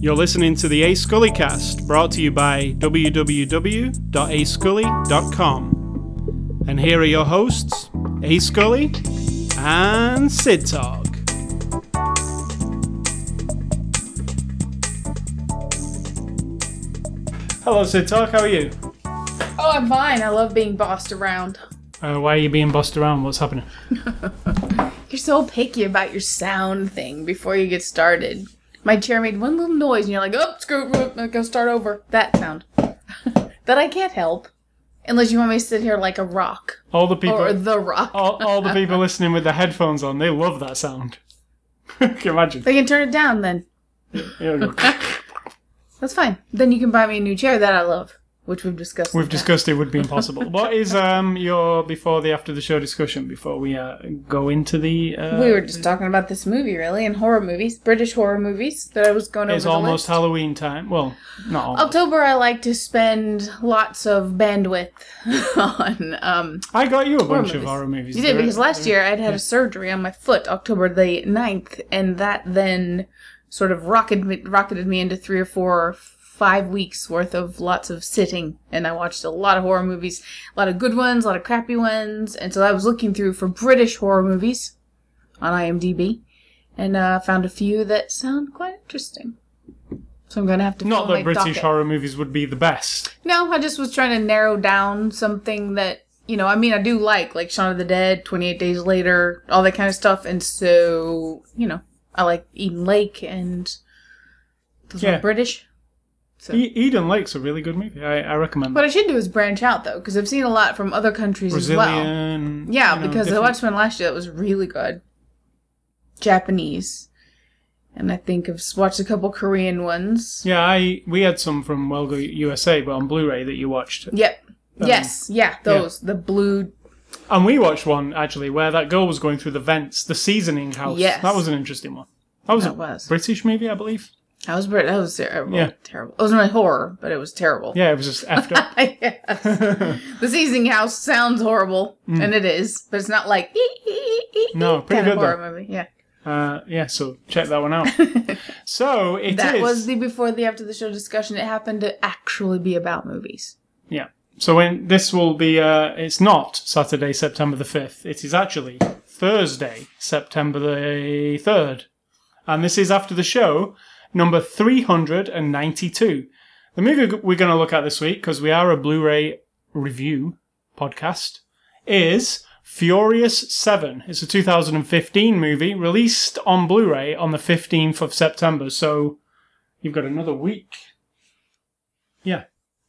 You're listening to the A Scully cast, brought to you by www.ascully.com. And here are your hosts, A Scully and Sid Talk. Hello, Sid Talk, how are you? Oh, I'm fine. I love being bossed around. Uh, why are you being bossed around? What's happening? You're so picky about your sound thing before you get started. My chair made one little noise, and you're like, "Oh, screw it, go start over." That sound that I can't help, unless you want me to sit here like a rock All the people, or the rock. all, all the people listening with their headphones on, they love that sound. Can you imagine? They can turn it down then. Go. That's fine. Then you can buy me a new chair that I love, which we've discussed. We've discussed it would be impossible. what is um your before the after the show discussion before we uh, go into the? Uh, We were just talking about this movie, really, and horror movies, British horror movies that I was going over. It's almost. Halloween time. Well, not almost. October, I like to spend lots of bandwidth on. Um, I got you a bunch of horror movies. you did They're- because last year I'd had a surgery on my foot, October the 9th, and that then sort of rocketed me, rocketed me into three or four, five weeks worth of lots of sitting, and I watched a lot of horror movies, a lot of good ones, a lot of crappy ones, and so I was looking through for British horror movies on IMDb, and uh, found a few that sound quite interesting. So I'm gonna have to Not that British docket. horror movies would be the best. No, I just was trying to narrow down something that you know. I mean, I do like like Shaun of the Dead, Twenty Eight Days Later, all that kind of stuff, and so you know, I like Eden Lake and those Yeah. are British. So. E- Eden Lake's a really good movie. I, I recommend. What that. I should do is branch out though, because I've seen a lot from other countries as well. Brazilian. Yeah, you know, because I watched one last year that was really good. Japanese, and I think I've watched a couple Korean ones. Yeah, I we had some from Well Go USA, but on Blu-ray that you watched, Yep. Um, yes. Yeah. Those the blue and we watched one actually where that girl was going through the vents, the seasoning house. Yes. that was an interesting one. That was That a was. British movie, I believe. That was. That was terrible. Yeah. Terrible. It wasn't really horror, but it was terrible. Yeah, it was just after. the seasoning house sounds horrible, and it is, but it's not like Mm. No, pretty kind of good, horror though. movie. Yeah. Uh, yeah, so check that one out. so it is. That was the before the after the show discussion. It happened to actually be about movies. yeah. So when this will be, uh, it's not Saturday, September the fifth. It is actually Thursday, September the third, and this is after the show number three hundred and ninety-two. The movie we're going to look at this week, because we are a Blu-ray review podcast, is Furious 7. It's a 2015 movie released on Blu ray on the 15th of September. So you've got another week. Yeah.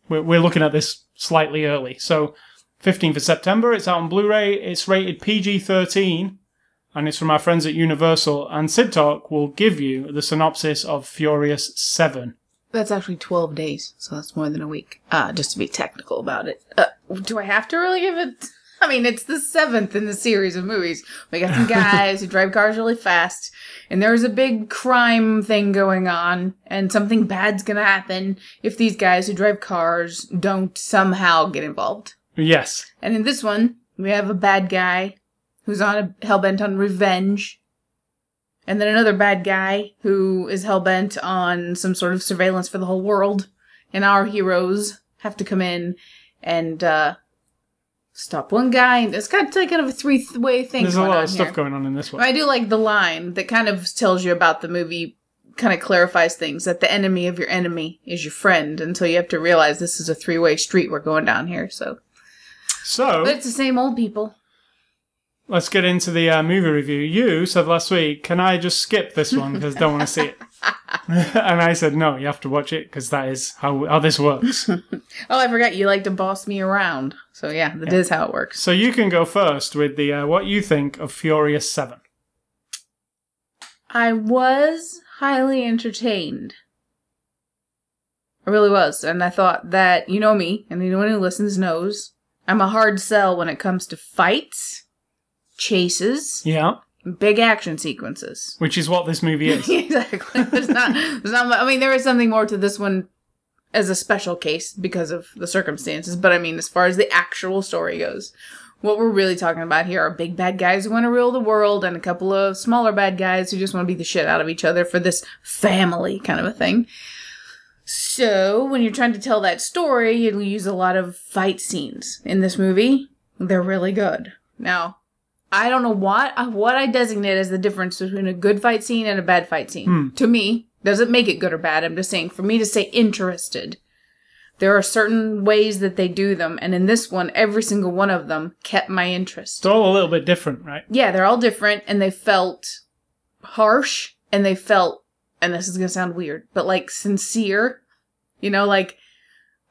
We're, we're looking at this slightly early. So 15th of September, it's out on Blu ray. It's rated PG 13 and it's from our friends at Universal. And Sid Talk will give you the synopsis of Furious 7. That's actually twelve days, so that's more than a week. Uh, just to be technical about it. Uh, do I have to really give it? I mean, it's the seventh in the series of movies. We got some guys who drive cars really fast, and there's a big crime thing going on, and something bad's gonna happen if these guys who drive cars don't somehow get involved. Yes. And in this one, we have a bad guy who's on a hellbent on revenge. And then another bad guy who is hellbent on some sort of surveillance for the whole world. And our heroes have to come in and uh, stop one guy. And it's kind of like kind of a three way thing. There's a lot of stuff here. going on in this one. I do like the line that kind of tells you about the movie, kind of clarifies things that the enemy of your enemy is your friend until you have to realize this is a three way street we're going down here. So, So. but it's the same old people. Let's get into the uh, movie review. You said last week, can I just skip this one because I don't want to see it? and I said, no, you have to watch it because that is how, how this works. Oh, I forgot you like to boss me around. So yeah, that is how it works. so you can go first with the uh, what you think of Furious 7. I was highly entertained. I really was, and I thought that you know me, and anyone who listens knows I'm a hard sell when it comes to fights, chases, Yeah. big action sequences. Which is what this movie is. exactly. There's not. There's not. I mean, there is something more to this one as a special case because of the circumstances. But I mean, as far as the actual story goes, What we're really talking about here are big bad guys who want to rule the world and a couple of smaller bad guys who just want to beat the shit out of each other for this family kind of a thing. So, when you're trying to tell that story, you'll use a lot of fight scenes in this movie. They're really good. Now, I don't know what uh, what I designate as the difference between a good fight scene and a bad fight scene. Hmm. To me, doesn't make it good or bad. I'm just saying for me to say interested, there are certain ways that they do them, and in this one, every single one of them kept my interest. It's all a little bit different, right? Yeah, they're all different, and they felt harsh, and they felt, and this is gonna sound weird, but like sincere. You know, like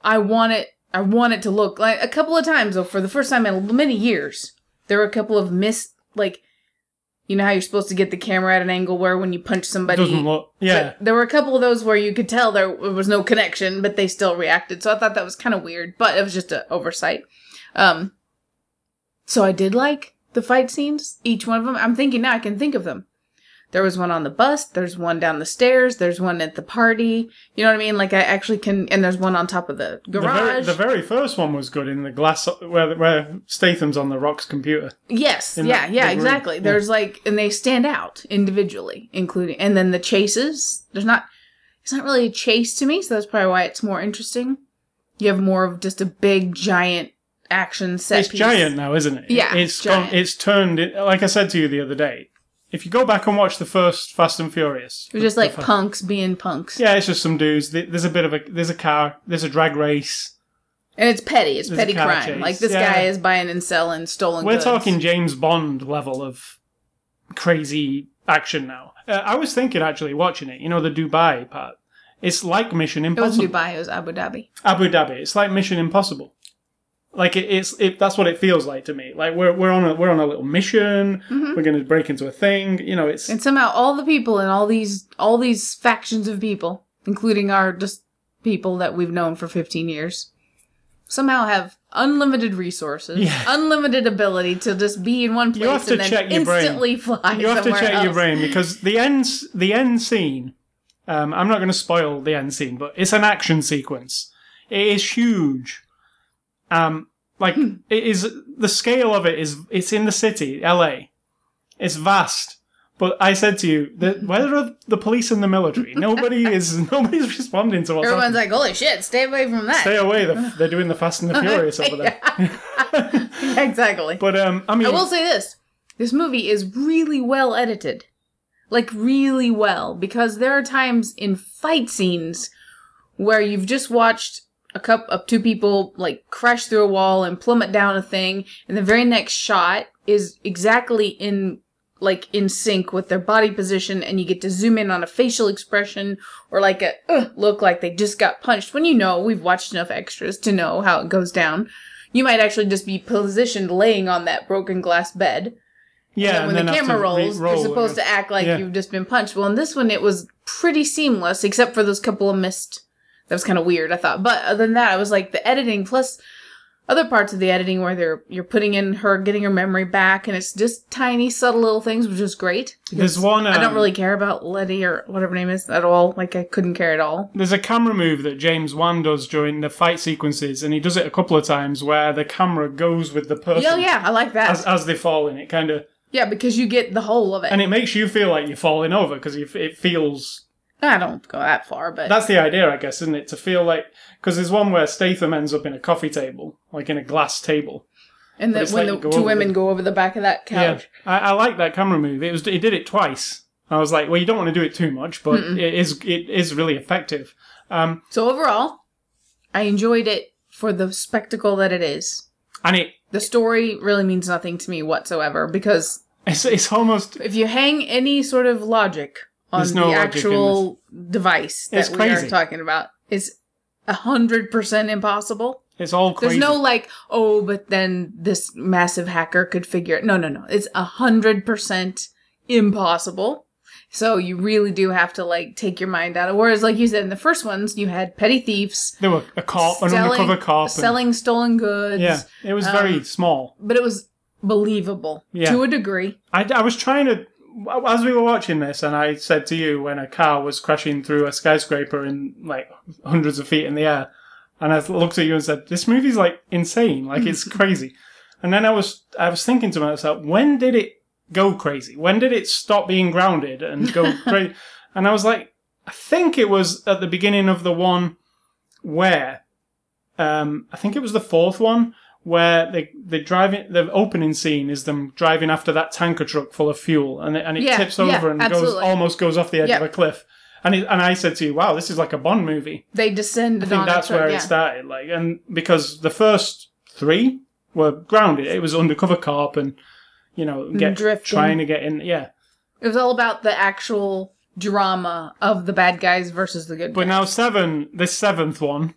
I want it. I want it to look like a couple of times though. For the first time in many years, there were a couple of miss like. You know how you're supposed to get the camera at an angle where when you punch somebody, Doesn't look. Yeah. there were a couple of those where you could tell there was no connection, but they still reacted. So I thought that was kind of weird, but it was just an oversight. Um, so I did like the fight scenes, each one of them. I'm thinking now I can think of them. There was one on the bus. There's one down the stairs. There's one at the party. You know what I mean? Like I actually can, and there's one on top of the The very, garage. the very first one was good in the glass where where Statham's on the Rock's computer. Yes, in yeah, the- yeah, exactly. Yeah. There's like, and they stand out individually, including, and then the chases. There's not, it's not really a chase to me, so that's probably why it's more interesting. You have more of just a big, giant action set. it's piece. giant now, isn't it? Yeah, it's gone- it's turned. It, like I said to you the other day, if you go back and watch the first Fast and Furious, They're just like punks being punks, Yeah, it's just some dudes. There's a bit of a there's a car. There's a drag race. and it's petty. It's There's petty crime. chase. Like this Yeah. guy is buying and selling stolen. We're goods. talking James Bond level of crazy action now. Uh, I was thinking actually watching it. You know the Dubai part. It's like Mission Impossible. It was. Dubai. It was Abu Dhabi. Abu Dhabi. It's like Mission Impossible. Like it, it's it, that's what it feels like to me. Like we're we're on a we're on a little mission. Mm-hmm. We're going to break into a thing. You know, it's And somehow all the people and all these all these factions of people, including our just people that we've known for 15 years, somehow have unlimited resources, Yeah. unlimited ability to just be in one place You have to and then check your brain. instantly fly you have to check your brain because the end the end scene. Um, I'm not going to spoil the end scene, but it's an action sequence. It is huge. Um, like Hmm. it is the scale of it is it's in the city, L.A. It's vast. But I said to you that where are the police and the military? Nobody is nobody's responding to what's Everyone's happening. like, "Holy shit, stay away from that." Stay away! They're, they're doing the Fast and the Furious over there. exactly. But um, I mean, I will say this: this movie is really well edited, like really well, because there are times in fight scenes where you've just watched a cup of two people like crash through a wall and plummet down a thing, and the very next shot is exactly in like in sync with their body position, and you get to zoom in on a facial expression or like a "Ugh," look like they just got punched. When you know we've watched enough extras to know how it goes down. You might actually just be positioned laying on that broken glass bed. yeah. when the camera rolls, re- roll you're supposed to act like Yeah. you've just been punched. Well, in this one, it was pretty seamless, except for those couple of missed. That was kind of weird, I thought. But other than that, I was like the editing plus other parts of the editing where they're you're putting in her getting her memory back, and it's just tiny, subtle little things, which is great. There's one. Um, I don't really care about Letty or whatever her name is at all. Like I couldn't care at all. There's a camera move that James Wan does during the fight sequences, and he does it a couple of times where the camera goes with the person Yeah, yeah, I like that. as, as they fall in. It kind of yeah, because you get the whole of it. and it makes you feel like you're falling over because it feels. I don't go that far, but That's the idea, I guess, isn't it? To feel like because there's one where Statham ends up in a coffee table, like in a glass table. and then when like the two women the- go over the back of that couch. Yeah, I, I like that camera move. It was he did it twice. I was like, well, you don't want to do it too much, but it is it is really effective. Um, So overall, I enjoyed it for the spectacle that it is. and it The story really means nothing to me whatsoever because it's, it's almost if you hang any sort of logic on the no in actual device that It's we crazy. are talking about, it's a hundred percent impossible. it's all crazy. There's no like, oh, but then this massive hacker could figure it. No, no, no. It's a hundred percent impossible. So you really do have to like take your mind out of. Whereas, like you said in the first ones, you had petty thieves there were a cop, an undercover cop, and- selling stolen goods. Yeah, it was very Um, small. but it was believable Yeah. to a degree. I, I was trying to, as we were watching this, and I said to you when a car was crashing through a skyscraper in like hundreds of feet in the air, and I looked at you and said, "This movie's like insane, like it's crazy." And then I was I was thinking to myself, when did it go crazy? When did it stop being grounded and go crazy? And I was like, I think it was at the beginning of the one where, um, I think it was the fourth one where they they driving the opening scene is them driving after that tanker truck full of fuel and it, and it Yeah, tips yeah, over and goes almost goes off the edge Yep. of a cliff. And it, and I said to you, wow, this is like a Bond movie. They descended I think that's where yeah. it started. Like, and because the first three were grounded, it was undercover cop and you know get drifting. trying to get in. Yeah, It was all about the actual drama of the bad guys versus the good but guys. now seven, this seventh one,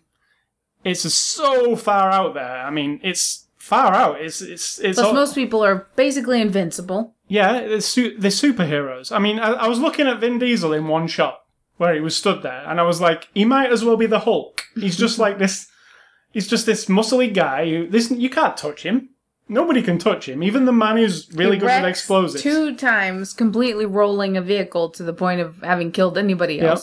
it's so far out there. I mean, it's far out. It's it's it's Plus, all, most people are basically invincible. yeah. It's su- they're superheroes. I mean, I, I was looking at Vin Diesel in one shot where he was stood there, and I was like, he might as well be the Hulk. He's just like this. He's just this muscly guy. Who, this you can't touch him. Nobody can touch him. Even the man who's really good with explosives. Two times, completely rolling a vehicle to the point of having killed anybody Yep.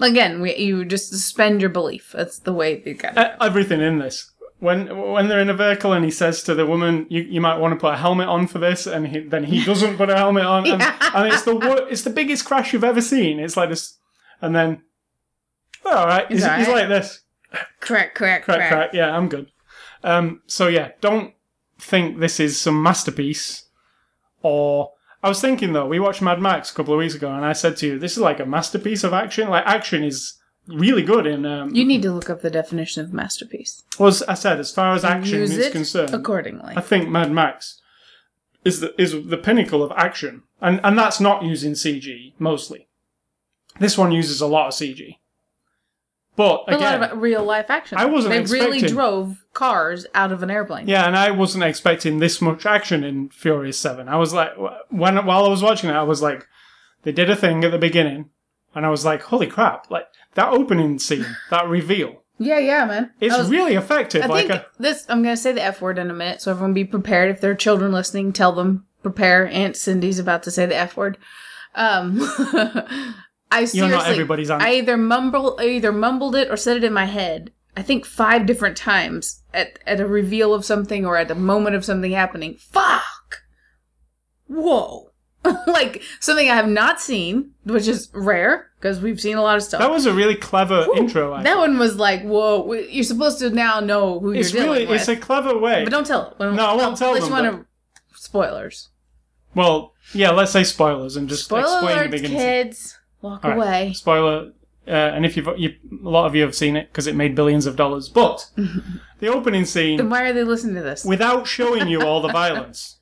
Again, we, you just suspend your belief. That's the way they got it. Everything in this. When when they're in a vehicle and he says to the woman, "You, you might want to put a helmet on for this," and he, then he doesn't put a helmet on, and, Yeah. and it's the wor- it's the biggest crash you've ever seen. It's like this, and then, oh, all right, he's, all he's like this, Crack, crack, crack, crack. crack. Yeah, I'm good. Um, so yeah, don't think this is some masterpiece. Or I was thinking though, we watched Mad Max a couple of weeks ago, and I said to you, this is like a masterpiece of action. Like action is really good in um, You need to look up the definition of masterpiece. well, as I said, as far as action Use is it concerned, accordingly. I think Mad Max is the is the pinnacle of action, and and that's not using CG mostly. This one uses a lot of CG, but a again, lot of real life action. I wasn't They really drove cars out of an airplane. yeah, and I wasn't expecting this much action in Furious Seven. I was like, when while I was watching it, I was like, they did a thing at the beginning, and I was like, holy crap! Like that opening scene, that reveal, yeah, yeah, man. it's was- really effective. I like think a, this. I'm going to say the F word in a minute, so everyone be prepared. If there are children listening, tell them prepare. Aunt Cindy's about to say the F word. Um, I seriously, not everybody's aunt. I either mumble, I either mumbled it or said it in my head. I think five different times at at a reveal of something or at a moment of something happening. Fuck. Whoa. like something I have not seen, which is rare because we've seen a lot of stuff. that was a really clever intro. I That one was like, whoa! You're supposed to now know who it's you're dealing really with. it's a clever way. But don't tell it. No, I won't tell unless them, you want to spoilers. Well, yeah, let's say spoilers and just Spoiler explain the beginning. kids. Walk All right. away. Spoiler, uh, and if you've you, a lot of you have seen it because it made billions of dollars, but the opening scene. Then why are they listening to this? without showing you all the violence,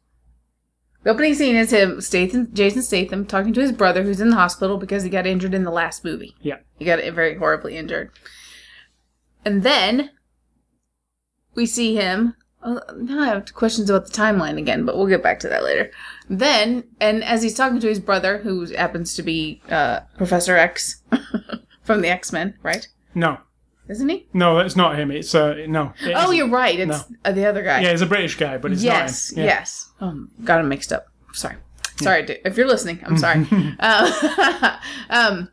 the opening scene is him, Statham, Jason Statham, talking to his brother who's in the hospital because he got injured in the last movie. yeah, He got very horribly injured. And then we see him. Oh, now I have questions about the timeline again, but we'll get back to that later. Then, and as he's talking to his brother, who happens to be uh, Professor X from the X Men, right? no, Isn't he? no, it's not him. It's uh, no. it Oh, you're right. It's uh, the other guy. yeah, he's a British guy, but it's yes, not him. Yeah. yes. Oh, got him mixed up. Sorry, sorry. dude. If you're listening, I'm sorry. uh, um,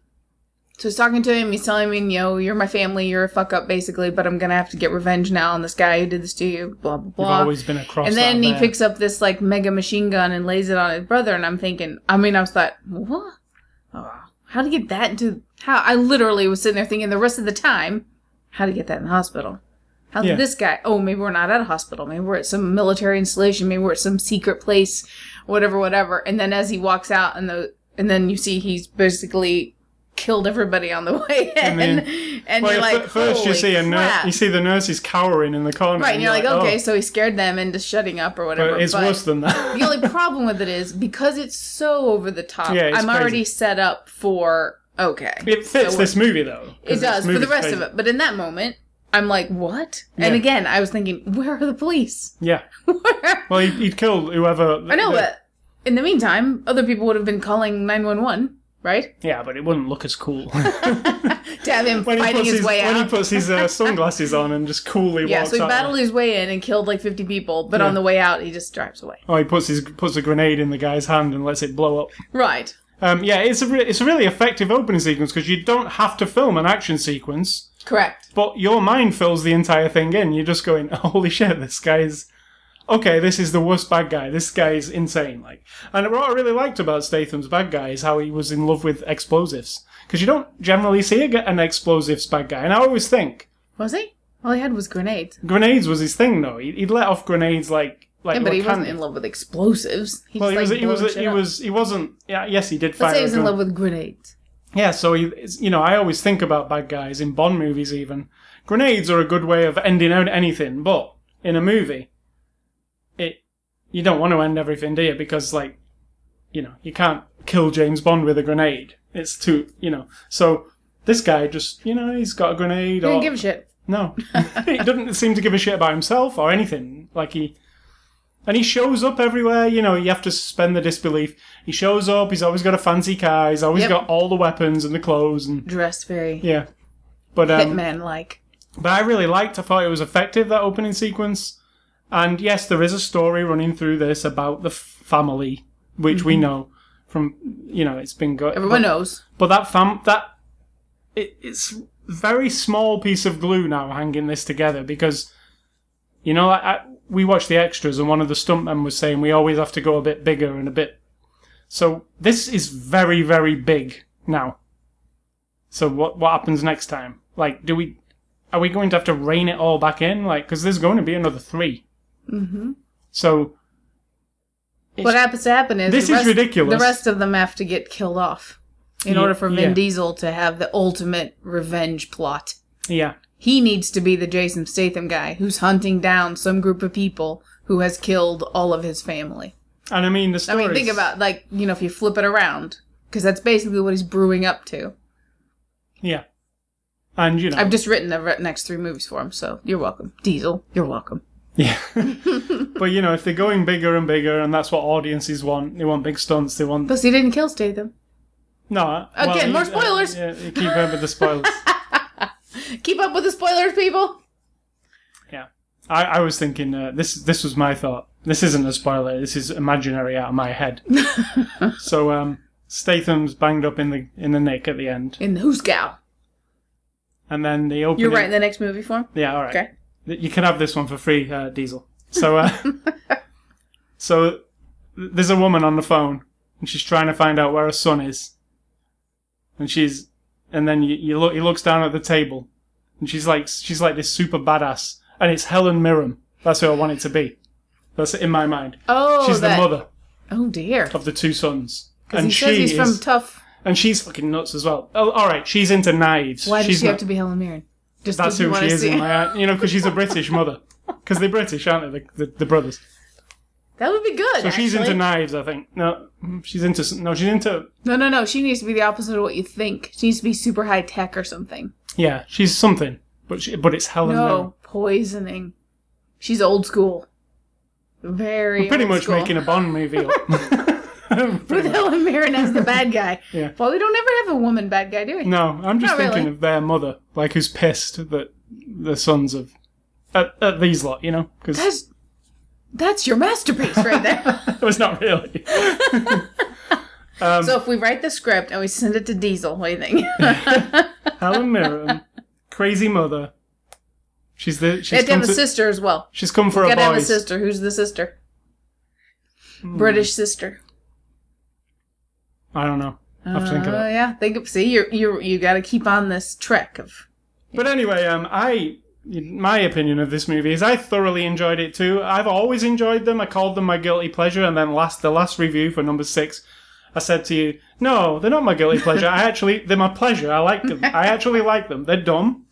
so he's talking to him. He's telling him, you know, you're my family. You're a fuck up, basically. But I'm gonna have to get revenge now on this guy who did this to you. Blah blah You've blah. always been across. and then he there. picks up this like mega machine gun and lays it on his brother. And I'm thinking, I mean, I was like, what? Oh, how to get that into? How? I literally was sitting there thinking the rest of the time, how to get that in the hospital. How Yeah. did this guy? Oh, maybe we're not at a hospital. Maybe we're at some military installation. Maybe we're at some secret place, whatever, whatever. And then as he walks out, and the and then you see he's basically killed everybody on the way in, And and, Well, you're like, first you "Holy see a nurse. You see the nurses cowering in the corner, right, and you're like, okay, oh. so he scared them into shutting up or whatever. But it's but worse than that. the only problem with it is because it's so over the top. Yeah, I'm crazy. already set up for okay. it fits So this movie though. It does for the rest crazy. of it, but in that moment, I'm like, what? And again, I was thinking, where are the police? Yeah. Where- Well, he, he'd killed whoever. I know, the- but in the meantime, other people would have been calling 911, right? Yeah, but it wouldn't look as cool. To have him when fighting his, his, way when he puts his uh, sunglasses on and just coolly yeah, walks so he out. battled his way in and killed like 50 people, but Yeah. on the way out, he just drives away. Oh, he puts his puts a grenade in the guy's hand and lets it blow up. Right. Um, yeah, it's a re- it's a really effective opening sequence because you don't have to film an action sequence, Correct. but your mind fills the entire thing in. You're just going, "Holy shit, this guy's okay, this is the worst bad guy. This guy is insane. Like, and what I really liked about Statham's bad guy is how he was in love with explosives. Because you don't generally see an explosives bad guy. And I always think Was he? All he had was grenades. grenades was his thing, though. He'd, he'd let off grenades like like. Yeah, but he wasn't in love with explosives. He Well, he was. like, He was. He up. was. He wasn't. Yeah. Yes, he did fire. Let's say he was in love with grenades. Yeah, so he, you know, I always think about bad guys in Bond movies. Even grenades are a good way of ending out anything, but in a movie, it you don't want to end everything, do you? Because like, you know, you can't kill James Bond with a grenade. It's too, you know. So this guy just, you know, he's got a grenade. He didn't Or, give a shit. no, he doesn't seem to give a shit about himself or anything. Like he. And he shows up everywhere, you know, you have to suspend the disbelief. He shows up, he's always got a fancy car, he's always Yep. got all the weapons and the clothes and Dressed very yeah. But um, hitman like. but I really liked. I thought it was effective that opening sequence. And yes, there is a story running through this about the family, which we mm-hmm. know from you know it's been good. Everyone but, knows. But that fam that it, it's a very small piece of glue now hanging this together because you know I, I, we watched the extras and one of the stuntmen was saying we always have to go a bit bigger and a bit. So this is very very big now. So what what happens next time? Like, do we are we going to have to rein it all back in? Like, because there's going to be another 3 Mm-hmm. So What happens to happen is This the is ridiculous. The rest of them have to get killed off in Ye- order for Vin yeah. Diesel to have the ultimate revenge plot. yeah, He needs to be the Jason Statham guy who's hunting down some group of people who has killed all of his family. and I mean the I mean, think about like you know if you flip it around because that's basically what he's brewing up to. yeah, and you know I've just written the next three movies for him, so you're welcome, Diesel. You're welcome. Yeah. but you know, if they're going bigger and bigger, and that's what audiences want, they want big stunts. They want Plus, he didn't kill Statham. no. Again, more you- uh, spoilers. yeah, keep going with the spoilers. Keep up with the spoilers, people. yeah, I, I was thinking uh, this. This was my thought. This isn't a spoiler. This is imaginary out of my head. so um, Statham's banged up in the in the nick at the end, In the Who's Gal. and then the opening. You're writing the next movie for him. Yeah, all right. Okay. You can have this one for free, uh, Diesel. So, uh, so there's a woman on the phone, and she's trying to find out where her son is, and she's, and then you, you look, he looks down at the table, and she's like, she's like this super badass, and it's Helen Mirren. That's who I want it to be. That's in my mind. Oh, She's that. the mother Oh dear. of the two sons, and he says she he's is, from tough. and she's fucking nuts as well. Oh, all right, she's into knives. Why does she's she not- have to be Helen Mirren? Just That's who she is see- in my, you know, because she's a British mother. Because they're British, aren't they? The, the, the brothers. That would be good. So she's into knives, I think. No, she's into no, she's into No, no, no. She needs to be the opposite of what you think. She needs to be super high tech or something. yeah, she's something, but she, but it's Helen. Mirren. No, poisoning. She's old school. Very pretty old much school. making a Bond movie. with Helen Mirren as the bad guy. Yeah. Well, we don't ever have a woman bad guy, do we? no, I'm just Not thinking really. of their mother, like who's pissed that the sons of at, at these lot, you know, because That's that's your masterpiece right there. it was not really. so if we write the script and we send it to Diesel, what do you think? Helen Mirren, crazy mother. She's the they she's have to have a to, sister as well. she's come for a Gotta have a sister. Who's the sister? Hmm. British sister. I don't know. I have to think of Uh, yeah, think of, see, you you you got to keep on this trek of. But anyway, um, I my opinion of this movie is I thoroughly enjoyed it too. I've always enjoyed them. I called them my guilty pleasure, and then last the last review for number six, I said to you, "No, they're not my guilty pleasure. I actually they're my pleasure. I like them. I actually like them. They're dumb,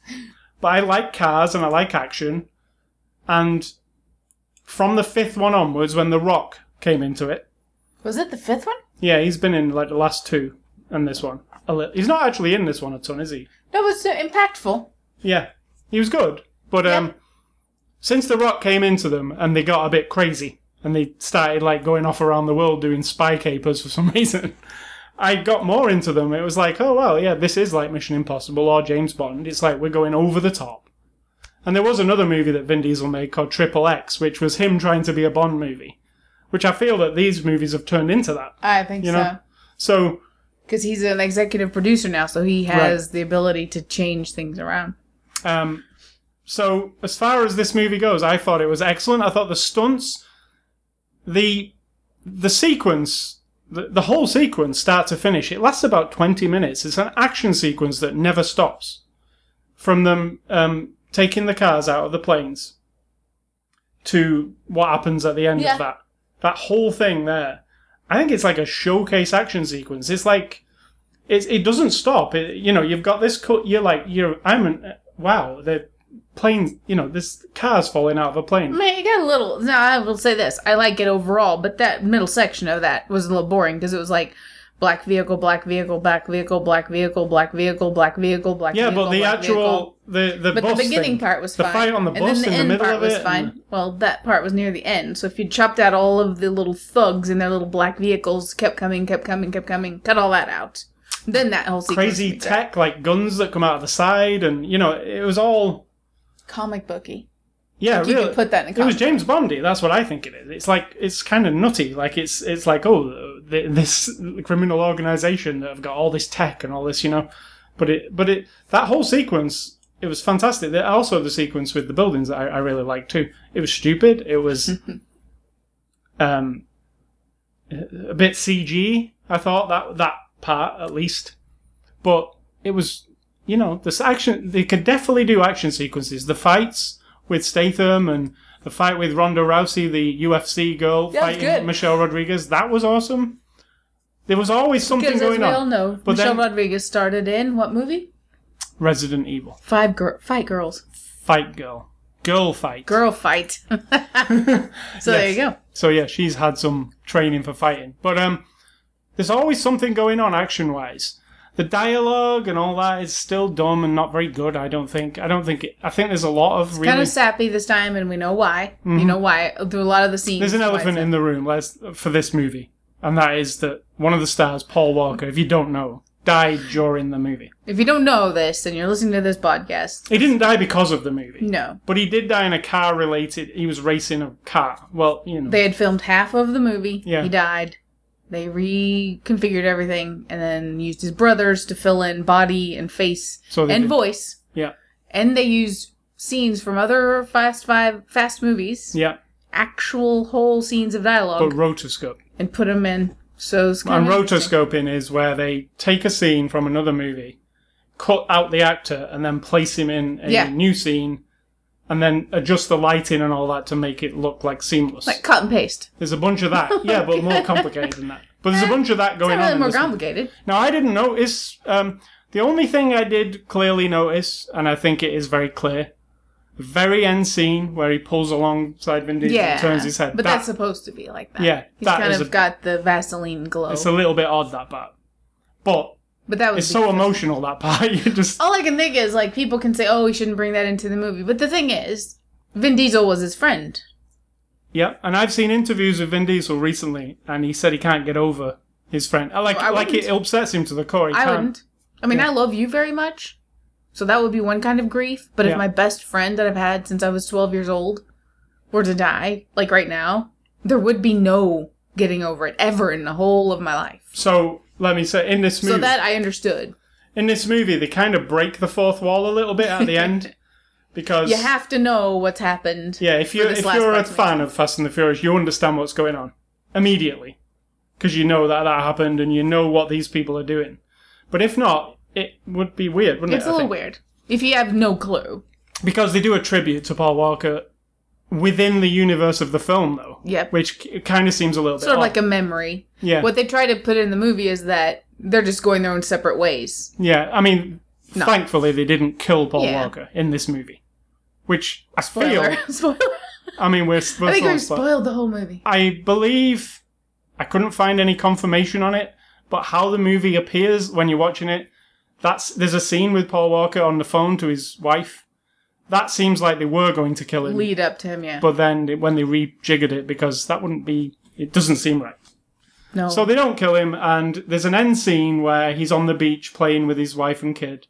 but I like cars and I like action. And from the fifth one onwards, when The Rock came into it, Was it the fifth one? Yeah, he's been in like the last two and this one. A li- He's not actually in this one a ton, is he? No, it's uh, impactful. Yeah, he was good. But um, since The Rock came into them and they got a bit crazy and they started like going off around the world doing spy capers for some reason, I got more into them. It was like, oh well, yeah, this is like Mission Impossible or James Bond. It's like we're going over the top. And there was another movie that Vin Diesel made called Triple X, which was him trying to be a Bond movie, which I feel that these movies have turned into that. I think You know? so. So Because he's an executive producer now, so he has the ability to change things around. Um, so as far as this movie goes, I thought it was excellent. I thought the stunts, the the sequence, the, the whole sequence, start to finish, it lasts about twenty minutes. It's an action sequence that never stops. From them um, taking the cars out of the planes to what happens at the end Yeah. of that. That whole thing there. I think it's like a showcase action sequence. It's like it, it doesn't stop. It, you know, you've got this cut. You're like, you're. I'm an. Wow, the plane. You know, this car's falling out of a plane. Man, you got a little. No, I will say this. I like it overall, but that middle section of that was a little boring because it was like black vehicle, black vehicle, black vehicle, black vehicle, black vehicle, black vehicle, black Yeah, vehicle. but the actual vehicle. The the But the beginning thing, part was the fine. The fight on the and bus then the in the end middle part of was fine. and- Well, that part was near the end. So if you chopped out all of the little thugs and their little black vehicles, kept coming, kept coming, kept coming, cut all that out, then that whole sequence crazy would be great. tech like guns that come out of the side, and you know, it was all comic booky. yeah. You really, could put that in a it was. James Bondy. That's what I think it is. It's like it's kind of nutty. Like it's it's like oh, th- this criminal organization that have got all this tech and all this, you know. But it but it that whole sequence it was fantastic. Also, the sequence with the buildings I, I really liked too. It was stupid. It was um a bit CG. I thought that that part at least, but it was you know this action. They could definitely do action sequences. The fights with Statham and the fight with Ronda Rousey, the UFC girl That was fighting. Michelle Rodriguez. That was awesome. There was always something Because as going we all on. know, But Michelle then- Rodriguez started in what movie? Resident Evil, Five Gir- Fight Girls. Fight Girl, Girl Fight. Girl Fight. so there you go. So yeah, she's had some training for fighting. But um, there's always something going on action wise. The dialogue and all that is still dumb and not very good. I don't think. I don't think. It, I think there's a lot of really. Kind of sappy this time, and we know why. You know why through a lot of the scenes. Mm-hmm. there's an elephant in the room let's, for this movie, and that is that one of the stars, Paul Walker, if you don't know, died during the movie. If you don't know this and you're listening to this podcast, He didn't die because of the movie, no, but he did die in a car related. He was racing a car. Well, you know. they had filmed half of the movie. Yeah. He died. They reconfigured everything and then used his brothers to fill in body and face So and did- voice. yeah, And they used scenes from other Fast Five Fast movies, yeah, actual whole scenes of dialogue, but rotoscope. and put them in. So And rotoscoping is where they take a scene from another movie, cut out the actor, and then place him in a Yeah. new scene, and then adjust the lighting and all that to make it look like seamless. like cut and paste. there's a bunch of that, yeah, but more complicated than that. But there's a bunch of that It's going not on. in more this one. complicated. Now, I didn't notice. Um, the only thing I did clearly notice, and I think it is very clear, the very end scene where he pulls alongside Vin Diesel Yeah, and turns his head. but that- that's supposed to be like that. Yeah, he's kind of a- got the Vaseline glow. it's a little bit odd that part, but but that was it's so emotional that part. You just All I can think is like people can say, "Oh, we shouldn't bring that into the movie," but the thing is, Vin Diesel was his friend. Yeah, and I've seen interviews with Vin Diesel recently, and he said he can't get over his friend. Like, I like it upsets him to the core. He I can't. wouldn't. I mean, Yeah. I love you very much, so that would be one kind of grief. But Yeah. if my best friend that I've had since I was twelve years old were to die, like right now, there would be no getting over it ever in the whole of my life. So let me say, in this movie, So that I understood. in this movie, they kind of break the fourth wall a little bit at the end because You have to know what's happened. yeah, if you for this if you're a part to make fan of Fast and the Furious, you understand what's going on immediately because you know that that happened and you know what these people are doing. But if not, it would be weird, wouldn't it? It's a little weird if you have no clue. because they do a tribute to Paul Walker within the universe of the film, though. Yep. Which kind of seems a little bit Sort of odd. like a memory. yeah. What they try to put in the movie is that they're just going their own separate ways. Yeah, I mean, No. thankfully they didn't kill Paul Yeah. Walker in this movie, which I Spoiler. feel. Spoiler. I mean, we're, we're I think we spo- spoiled the whole movie. I believe I couldn't find any confirmation on it, but how the movie appears when you're watching it, that's there's a scene with Paul Walker on the phone to his wife. That seems like they were going to kill him, Lead up to him, yeah. but then it- when they rejiggered it, because that wouldn't be, it doesn't seem right. no. So they don't kill him, and there's an end scene where he's on the beach playing with his wife and kid,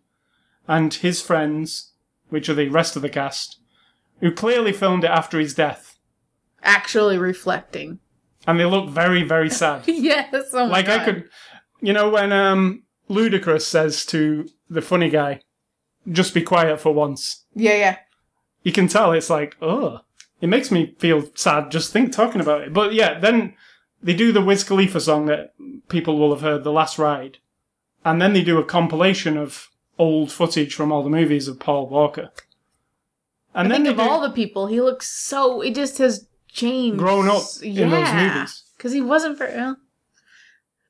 and his friends, which are the rest of the cast, who clearly filmed it after his death, Actually reflecting. and they look very, very sad. yes. Oh my like I God. could, you know, when um Ludacris says to the funny guy, "Just be quiet for once," Yeah, yeah. you can tell it's like, oh, it makes me feel sad just think talking about it. But yeah, then they do the Wiz Khalifa song that people will have heard, "The Last Ride," and then they do a compilation of old footage from all the movies of Paul Walker. And I then think of do, all the people, he looks so. It just has changed. grown up in those movies. Because he wasn't for. Well,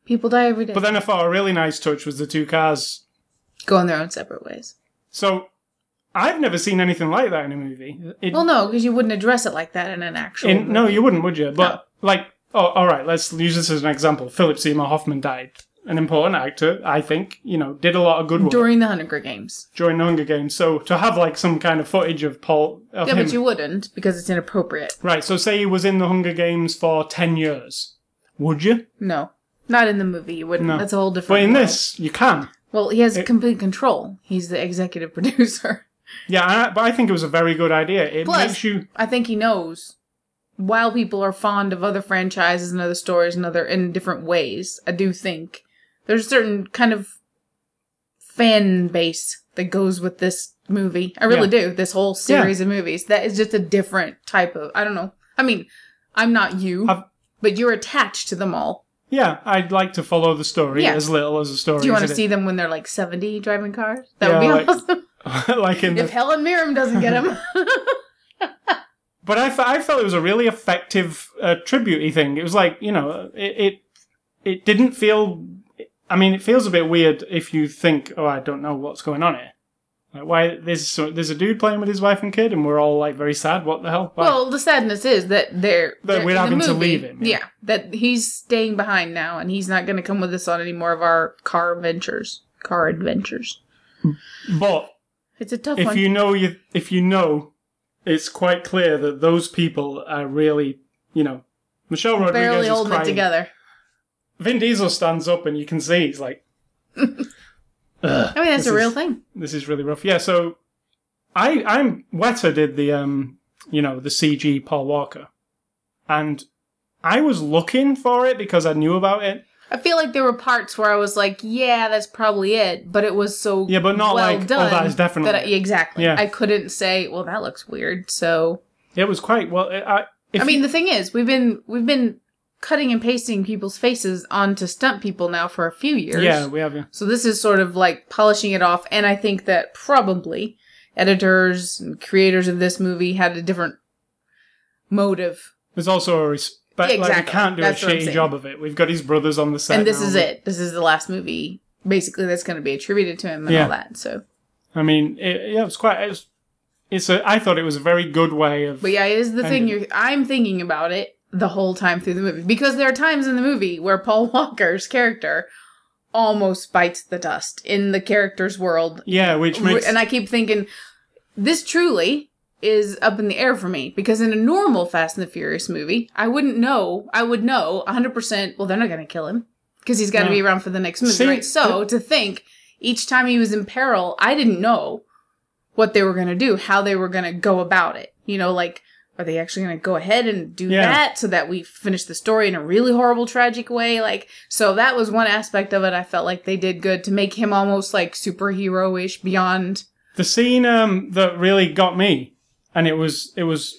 people die every day. But then I thought a really nice touch was the two cars. Going their own separate ways. So I've never seen anything like that in a movie. It, Well, no, because you wouldn't address it like that in an actual. in, no, you wouldn't, would you? But like, oh, all right. Let's use this as an example. Philip Seymour Hoffman died. An important actor, I think. You know, did a lot of good work during the Hunger Games. during the Hunger Games. So to have like some kind of footage of Paul of Yeah, him, but you wouldn't because it's inappropriate. right? So say he was in the Hunger Games for ten years, would you? No, not in the movie. You wouldn't. No. That's a whole different. But in world. this, you can. well, he has complete control. He's the executive producer. Yeah, I, but I think it was a very good idea. It Plus- makes you. I think he knows. While people are fond of other franchises and other stories and other in different ways, I do think there's a certain kind of fan base that goes with this movie. I really do. This whole series of movies that is just a different type of. I don't know. I mean, I'm not you, I've- but you're attached to them all. Yeah, I'd like to follow the story Yeah. as little as the story. Do you want is to in see them when they're like 70 driving cars? That Yeah, would be like- awesome. it. like in if the, Helen Mirren doesn't get him. but I, fe- I felt it was a really effective uh, tributey thing. It was like you know, it, it it didn't feel. I mean, it feels a bit weird if you think, oh, I don't know what's going on here. Like, why there's so, there's a dude playing with his wife and kid, and we're all like very sad. What the hell? Why? Well, the sadness is that they're, That they're we're in the having to leave him, yeah. Yeah. that he's staying behind now, and he's not going to come with us on any more of our car adventures. Car adventures. but It's a tough if one. you know you if you know, it's quite clear that those people are really you know. Michelle Rodriguez Barely is holding it together. Vin Diesel stands up and you can see he's like, "Ugh, I mean, that's a real is- thing. This is really rough. Yeah, so I I'm Weta did the um you know the CG Paul Walker, and I was looking for it because I knew about it. I feel like there were parts where I was like, "Yeah, that's probably it," but it was so Yeah, but not well like, oh, done that is definitely that I, exactly. Yeah. I couldn't say, "Well, that looks weird." So It was quite well. I I mean, the thing is, we've been we've been cutting and pasting people's faces onto stunt people now for a few years. yeah, we have. Yeah. So this is sort of like polishing it off, and I think that probably editors and creators of this movie had a different motive. There's also a respect. Like Exactly. we can't do That's a shitty job of it. We've got his brothers on the set, and this now, is it. This is the last movie, basically, that's going to be attributed to him and Yeah. all that. So, I mean, it, yeah, it's quite. It was, it's a. I thought it was a very good way of. but yeah, it is the thing. You're, I'm thinking about it the whole time through the movie because there are times in the movie where Paul Walker's character almost bites the dust in the character's world yeah, which makes. and I keep thinking, this truly is up in the air for me because in a normal Fast and the Furious movie, I wouldn't know. I would know 100%. Well, they're not going to kill him because he's got to No. be around for the next movie, See, right? So to think each time he was in peril, I didn't know what they were going to do, how they were going to go about it. You know, like, are they actually going to go ahead and do Yeah. that so that we finish the story in a really horrible, tragic way? Like, so that was one aspect of it I felt like they did good to make him almost like superhero ish beyond. the scene um, that really got me, and it was it was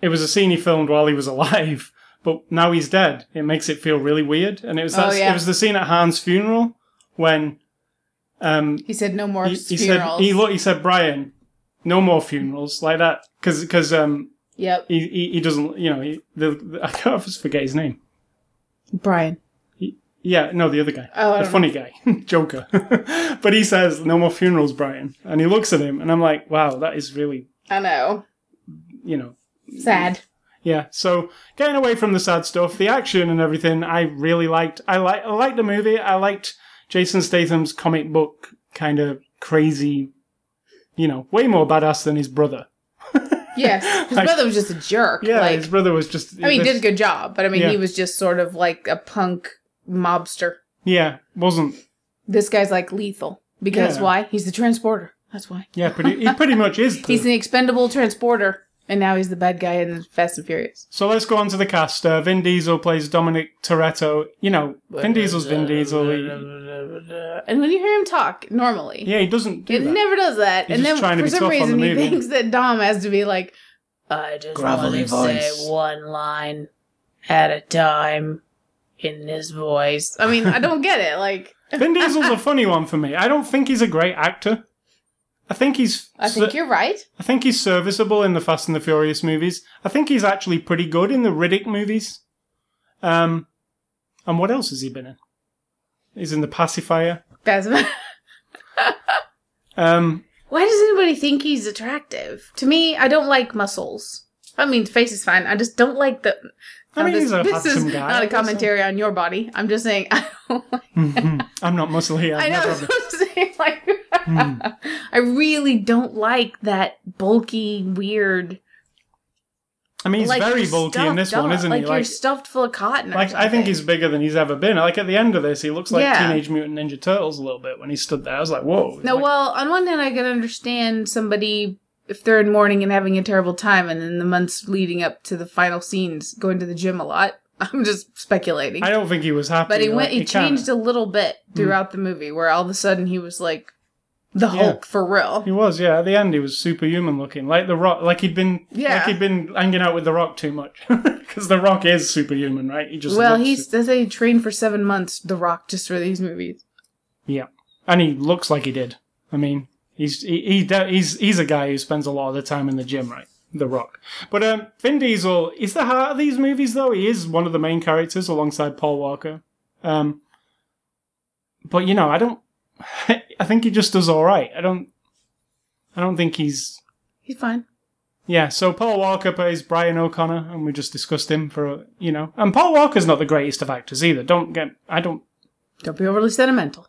it was a scene he filmed while he was alive, but now he's dead. It makes it feel really weird, and it was that, Oh, yeah. it was the scene at Han's funeral when um, He said no more he, he said he look he said Brian, no more funerals like that because because um yep, he, he he doesn't you know he the, the I can't just forget his name. Brian. Yeah, no, the other guy. Oh, the funny guy. Joker. but he says, no more funerals, Brian. And he looks at him, and I'm like, wow, that is really, I know. you know, Sad. yeah. So getting away from the sad stuff, the action and everything, I really liked. I like, I liked the movie. I liked Jason Statham's comic book kind of crazy, you know, way more badass than his brother. Yes, his Like- brother was just a jerk. Yeah, like, his brother was just. I mean, he did a good job, but I mean, Yeah. he was just sort of like a punk mobster. Yeah, wasn't. This guy's like lethal because Yeah. why? He's the transporter. That's why. Yeah, pretty, he pretty much is. the- He's the expendable transporter, and now he's the bad guy in Fast and Furious. So let's go on to the cast. Uh, Vin Diesel plays Dominic Toretto. You know, Vin Diesel's Vin Diesel. And when you hear him talk normally, yeah, he doesn't do it that. never does that. He's and just then trying to for be some tough on the reason, he thinks that Dom has to be like, I just Gravelly want to voice. say one line at a time in this voice. I mean, I don't get it. Like, Vin Diesel's a funny one for me. I don't think he's a great actor. I think he's. I think you're right. I think he's serviceable in the Fast and the Furious movies. I think he's actually pretty good in the Riddick movies. Um, and what else has he been in? He's in the Pacifier. That's Um, Why does anybody think he's attractive? To me, I don't like muscles. I mean, face is fine. I just don't like the. I mean, this, he's a this is guy, not a commentary on your body. I'm just saying. I don't like I'm not muscly. I I've know. never that's what I'm saying. Like, I really don't like that bulky, weird. I mean, he's like very you're bulky in this one, isn't like he? you're Like, stuffed full of cotton. like I think he's bigger than he's ever been. Like at the end of this, he looks like Yeah. Teenage Mutant Ninja Turtles a little bit when he stood there. I was like, whoa. No, Like, well, on one hand, I can understand somebody if they're in mourning and having a terrible time, and in the months leading up to the final scenes, going to the gym a lot. I'm just speculating. I don't think he was happy. But he like, went. He Hmm. changed a little bit throughout the movie, where all of a sudden he was like the Yeah. Hulk for real. He was, yeah. At the end, he was superhuman looking, like the Rock. Like he'd been, Yeah. like he'd been hanging out with the Rock too much, because the Rock is superhuman, right? He just Well, he's they say he trained for seven months, The Rock, just for these movies. Yeah, and he looks like he did. I mean, he's he, he he's he's a guy who spends a lot of the time in the gym, right? The Rock. But um, Vin Diesel is the heart of these movies, though. He is one of the main characters alongside Paul Walker. Um, but you know, I don't. I think he just does all right. I don't. I don't think he's. He's fine. Yeah, so Paul Walker plays Brian O'Connor, and we just discussed him for you know. And Paul Walker's not the greatest of actors either. Don't get. I don't Don't be overly sentimental.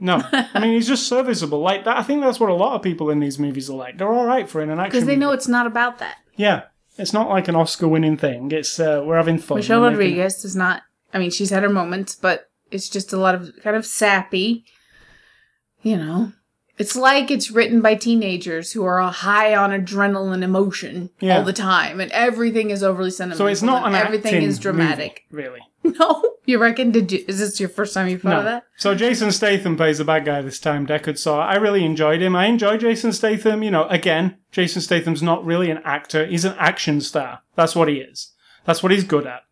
no, I mean he's just serviceable. Like that, I think that's what a lot of people in these movies are like. They're all right for in an action. Because they know it's not about that. Yeah, it's not like an Oscar-winning thing. It's uh, we're having fun. Michelle Rodriguez does not. I mean, she's had her moments, but it's just a lot of kind of sappy. You know, it's like it's written by teenagers who are high on adrenaline emotion Yeah. all the time, and everything is overly sentimental. So it's not an everything is dramatic. movie, really. No, you reckon? Did you? Is this your first time you've thought No. of that? So Jason Statham plays the bad guy this time. Deckard Shaw. I really enjoyed him. I enjoy Jason Statham. You know, again, Jason Statham's not really an actor. He's an action star. That's what he is. That's what he's good at.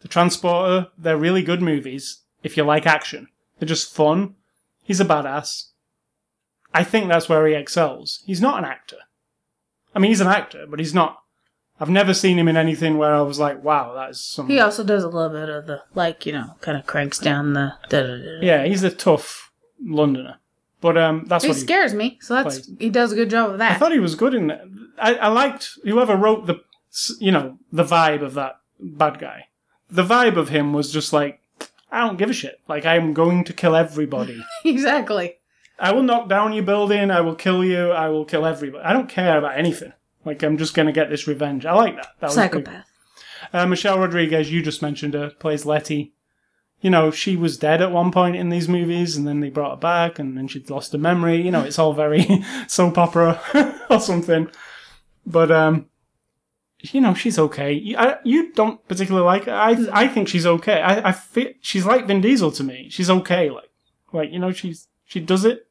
The Transporter. They're really good movies if you like action. They're just fun. He's a badass. I think that's where he excels. He's not an actor. I mean, he's an actor, but he's not. I've never seen him in anything where I was like, "Wow, that is some." He also does a little bit of the like, you know, kind of cranks down the. Da, da, da. Yeah, he's a tough Londoner. But um, that's He what he scares me, so that's plays. he does a good job of that. I thought he was good in that. I, I liked whoever wrote the, you know, the vibe of that bad guy. The vibe of him was just like, I don't give a shit. Like, I'm going to kill everybody. exactly. I will knock down your building. I will kill you. I will kill everybody. I don't care about anything. Like, I'm just going to get this revenge. I like that. that. Psychopath. Uh, Michelle Rodriguez, you just mentioned her, plays Letty. You know, she was dead at one point in these movies, and then they brought her back, and then she'd lost her memory. You know, it's all very soap opera or something. But, um, you know, she's okay. You, I, you don't particularly like her. I, I think she's okay. I, I feel, she's like Vin Diesel to me. She's okay. Like, like you know, she's she does it,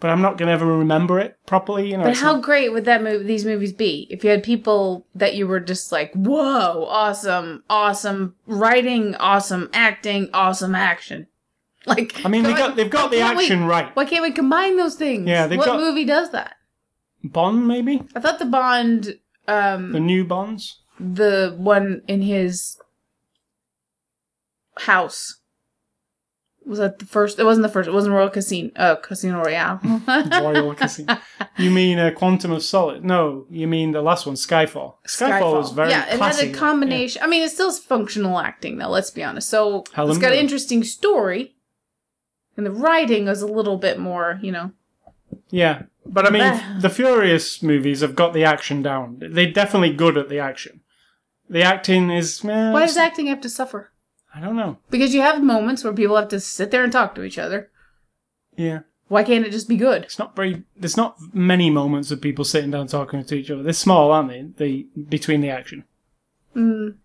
but I'm not gonna ever remember it properly. You know, But how not- great would that movie, these movies be if you had people that you were just like, whoa, awesome, awesome writing, awesome acting, awesome action. Like, I mean, they got they've got the can't we- action right. Why can't we combine those things? Yeah, what got- movie does that? Bond, maybe I thought the Bond, um, the new Bonds. the one in his house. Was that the first? It wasn't the first. It wasn't Royal Casino. Uh, Casino Royale. Royal Casino. You mean uh, Quantum of Solace? No, you mean the last one, Skyfall. Skyfall, was very yeah, it had a combination. I mean, it's still is functional acting, though. Let's be honest. So Helen it's got an interesting story, and the writing is a little bit more, you know. Yeah, but I mean, Bah. the Furious movies have got the action down. They're definitely good at the action. The acting is. eh, Why does acting have to suffer? I don't know. Because you have moments where people have to sit there and talk to each other. Yeah, Why can't it just be good? it's not very. There's not many moments of people sitting down talking to each other. They're small, aren't they? The between the action. Mm.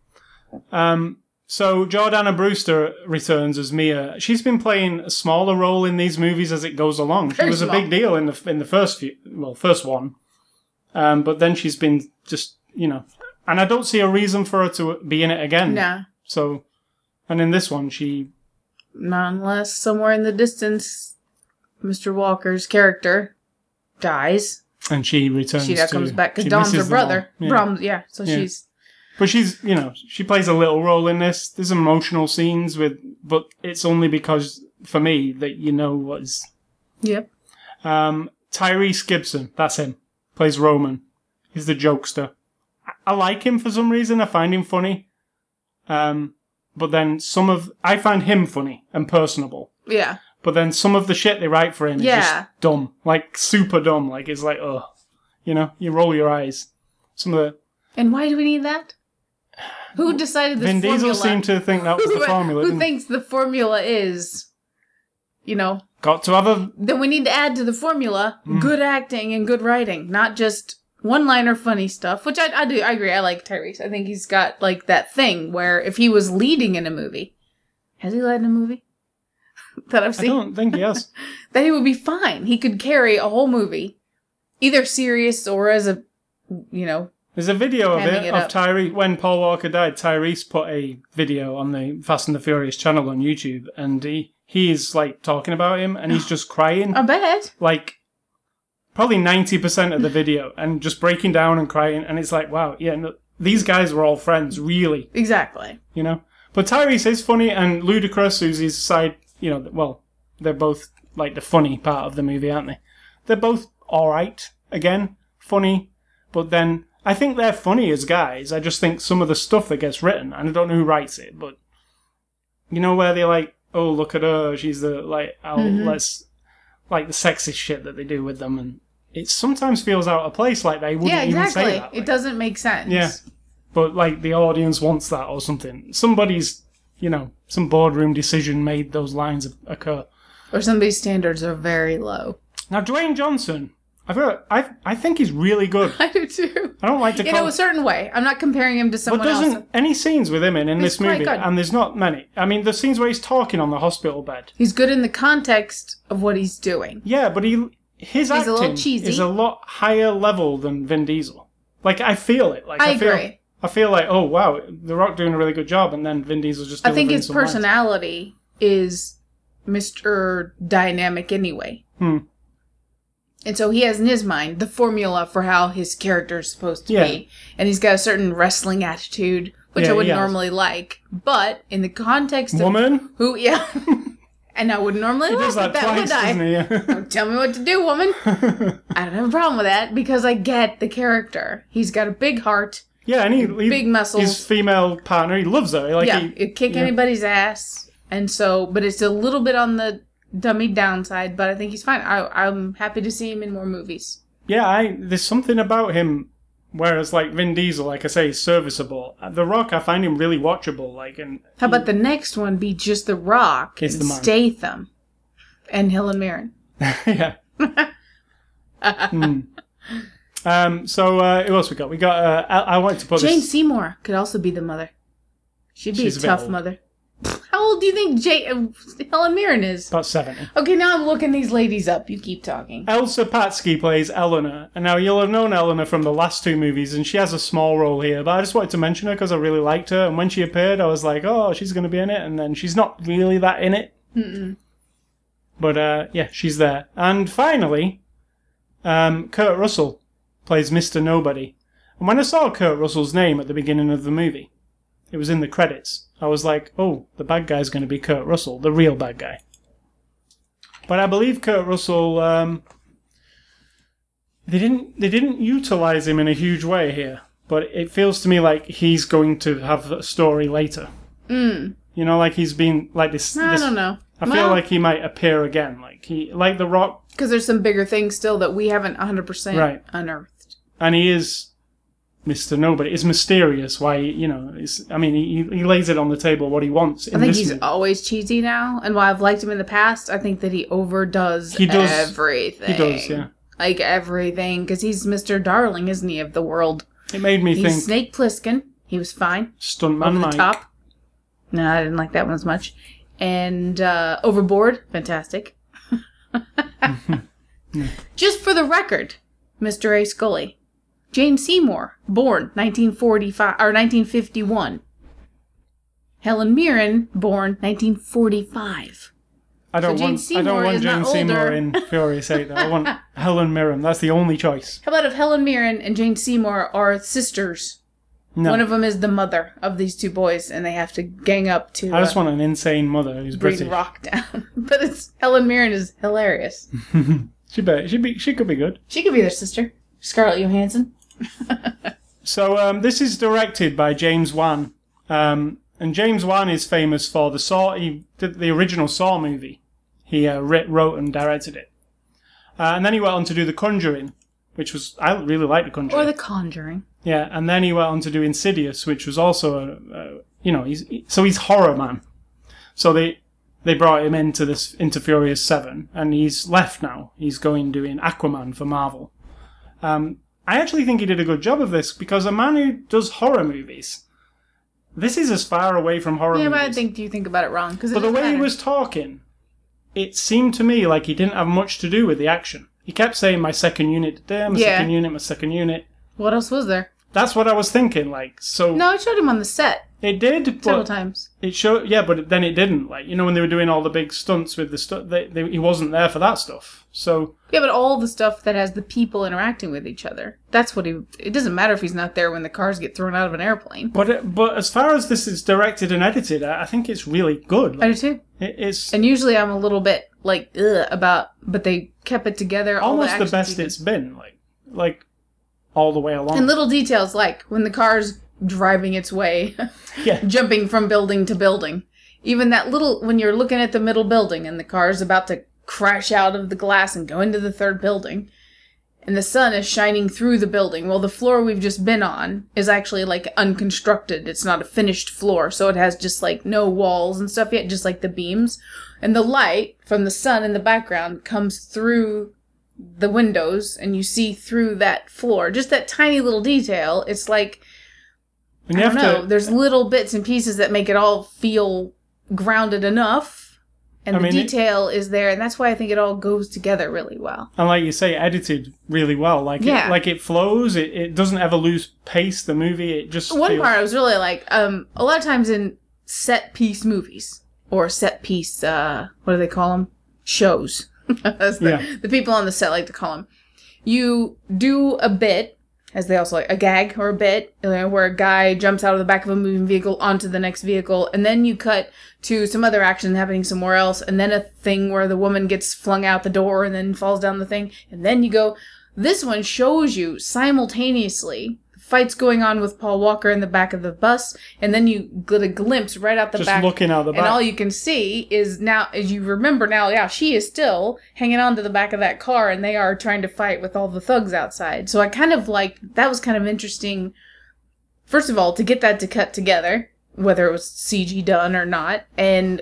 Um, so Jordana Brewster returns as Mia. She's been playing a smaller role in these movies as it goes along. She Very was a big deal in the in the first few, well, first one. Um, but then she's been just you know, and I don't see a reason for her to be in it again. Nah. So, and in this one, she Not unless somewhere in the distance, Mr. Walker's character dies. and she returns. She now to, comes back because Dom's her misses them all. brother. Yeah. Yeah. So Yeah. she's But she's, you know, she plays a little role in this. There's emotional scenes with, but it's only because for me that you know what's. yep. Um, Tyrese Gibson, that's him, plays Roman. He's the jokester. I, I like him for some reason. I find him funny. Um, but then some of I find him funny and personable. Yeah. But then some of the shit they write for him is just dumb, like super dumb. Like it's like, ugh, you know, you roll your eyes. Some of the And why do we need that? Who decided this Vin formula? Diesel seemed to think that was the formula. Who thinks the formula is, you know, Got to have a then we need to add to the formula Hmm. good acting and good writing, not just one-liner funny stuff. Which I, I do, I agree. I like Tyrese. I think he's got like that thing where if he was leading in a movie, has he led in a movie that I've seen? I don't think yes. has. That he would be fine. He could carry a whole movie, either serious or as a, you know, There's a video of it, it of. Tyrese when Paul Walker died. Tyrese put a video on the Fast and the Furious channel on YouTube, and he he is like talking about him, and he's just crying, I bet. like probably ninety percent of the video, and just breaking down and crying, and it's like, wow, yeah, no, these guys were all friends, really, Exactly. you know. But Tyrese is funny, and Ludacris, who's his side, you know, well, they're both like the funny part of the movie, aren't they? They're both all right. Again, funny, but then I think they're funny as guys. I just think some of the stuff that gets written, and I don't know who writes it, but you know where they're like, "Oh, look at her, she's the like, oh, let's like the sexist shit that they do with them," and it sometimes feels out of place. Like they wouldn't Yeah, even say that. Yeah, exactly. It doesn't make sense. Yeah. but like the audience wants that or something. Somebody's, you know, some boardroom decision made those lines occur. Or somebody's standards are very low. Now, Dwayne Johnson, I've heard, I I think he's really good. I do too. I don't like to In a certain way. I'm not comparing him to someone. but there's else. any scenes with him in in He's this movie, good. and there's not many. I mean, the scenes where he's talking on the hospital bed. He's good in the context of what he's doing. Yeah, but he his a acting cheesy. is a lot higher level than Vin Diesel. Like I feel it. Like I I, feel, agree. I feel like, oh wow, The Rock doing a really good job, and then Vin Diesel's just. I think his some lines. personality is Mr. Dynamic anyway. Hmm. And so he has in his mind the formula for how his character is supposed to Yeah. be. And he's got a certain wrestling attitude, which Yeah, I wouldn't normally like. But in the context of Woman. who, yeah. and I wouldn't normally like does that twice, would I? Don't oh, tell me what to do, woman. I don't have a problem with that because I get the character. He's got a big heart. Yeah, and he, he Big muscles. His female partner, he loves her. Like yeah, he, kick yeah. anybody's ass. And so, but it's a little bit on the dummy downside, but I think he's fine. I, I'm happy to see him in more movies. yeah, I there's something about him. Whereas like Vin Diesel, like I say, is serviceable. The Rock, I find him really watchable. Like, and How about the next one be just The Rock It's and the man. Statham and Helen Mirren? yeah. Hmm. Um. So uh, who else we got? We got. Uh, I, I wanted to put Jane this. Seymour could also be the mother. She'd be She's a a bit tough old. mother. How old do you think Jane, uh, Helen Mirren is? About seventy. Okay, now I'm looking these ladies up. You keep talking. Elsa Pataky plays Eleanor, and now you'll have known Eleanor from the last two movies, and she has a small role here. But I just wanted to mention her because I really liked her, and when she appeared, I was like, "Oh, she's going to be in it," and then she's not really that in it. But uh, yeah, she's there. And finally, um, Kurt Russell plays Mr. Nobody. And when I saw Kurt Russell's name at the beginning of the movie, it was in the credits. I was like, "Oh, the bad guy's going to be Kurt Russell, the real bad guy." But I believe Kurt Russell. Um, they didn't. They didn't utilize him in a huge way here, but it feels to me like he's going to have a story later. Mm, You know, like he's been like this. I this don't know. I feel like he might appear again, like he, like the Rock, because there's some bigger things still that we haven't 100% Right. unearthed. and he is Mister Nobody. It's mysterious why you know. It's, I mean, he, he lays it on the table what he wants. In I think he's movie. always cheesy now, and while I've liked him in the past, I think that he overdoes He does- everything. he does, yeah. Like everything, because he's Mr. Darling, isn't he, of the world? It made me He's think Snake Plissken. He was fine. stuntman Mike. top. No, I didn't like that one as much. And uh, Overboard, fantastic. Just for the record, Mr. A. Scully, Jane Seymour, born 1945 or 1951. Helen Mirren, born 1945. I don't So want. I Seymour don't want Jane Seymour in Furious Eight. though. I want Helen Mirren. That's the only choice. How about if Helen Mirren and Jane Seymour are sisters? No, One of them is the mother of these two boys, and they have to gang up to I just uh, want an insane mother who's British. Rock down. but it's Helen Mirren is hilarious. She bet. She be. She could be good. She could be their sister, Scarlett Johansson. So um, this is directed by James Wan, um, and James Wan is famous for the Saw. He did the original Saw movie. He uh, wrote and directed it, uh, and then he went on to do The Conjuring, which was I really like The Conjuring. Or The Conjuring. yeah, and then he went on to do Insidious, which was also a, a you know he's so he's horror man. So they they brought him into this into Furious Seven, and he's left now. He's going doing Aquaman for Marvel. Um, I actually think he did a good job of this because a man who does horror movies, this is as far away from horror Yeah, but I movies. think you think about it wrong because but the way he was talking, it seemed to me like he didn't have much to do with the action. He kept saying, "My second unit today, my Yeah. second unit, my second unit." What else was there? That's what I was thinking. Like, so No, I showed him on the set it did, several but times. it showed. Yeah, but then it didn't. Like, you know, when they were doing all the big stunts with the stuff, they, they, he wasn't there for that stuff. So Yeah, but all the stuff that has the people interacting with each other. That's what he. It doesn't matter if he's not there when the cars get thrown out of an airplane. But it, but as far as this is directed and edited, I, I think it's really good. I do too. it, it's And usually I'm a little bit like ugh about, but they kept it together. all almost the, action best it's been. Like like all the way along. And little details like when the car's driving its way, yeah, jumping from building to building. Even that little, when you're looking at the middle building and the car's about to crash out of the glass and go into the third building, and the sun is shining through the building. Well, the floor we've just been on is actually like unconstructed. It's not a finished floor, so it has just like no walls and stuff yet, just like the beams. And the light from the sun in the background comes through the windows and you see through that floor. Just that tiny little detail. It's like and I don't know. to. There's little bits and pieces that make it all feel grounded enough, and I the mean, detail is there, and that's why I think it all goes together really well. And like you say, edited really well. Like Yeah. it, like it flows. It, it doesn't ever lose pace. The movie it just One feels- part I was really like, um, a lot of times in set piece movies or set piece, uh, what do they call them? Shows. The, Yeah. the people on the set like to call them. You do a bit, as they also like a gag or a bit, you know, where a guy jumps out of the back of a moving vehicle onto the next vehicle, and then you cut to some other action happening somewhere else, and then a thing where the woman gets flung out the door and then falls down the thing, and then you go. This one shows you simultaneously fights going on with Paul Walker in the back of the bus, and then you get a glimpse right out the just back looking out the back. and all you can see is now, as you remember now, yeah, she is still hanging on to the back of that car, and they are trying to fight with all the thugs outside. So I kind of like that was kind of interesting. First of all, to get that to cut together, whether it was CG done or not, and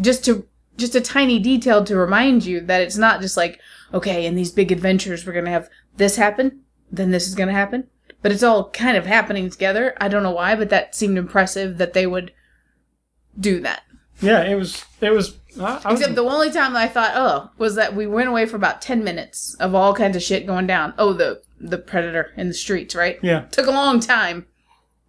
just to just a tiny detail to remind you that it's not just like okay, in these big adventures we're gonna have this happen, then this is gonna happen, but it's all kind of happening together. I don't know why, but that seemed impressive that they would do that. yeah, it was. It was. I, I Except the only time that I thought, oh, was that we went away for about ten minutes of all kinds of shit going down. Oh, the the predator in the streets, right? yeah. Took a long time.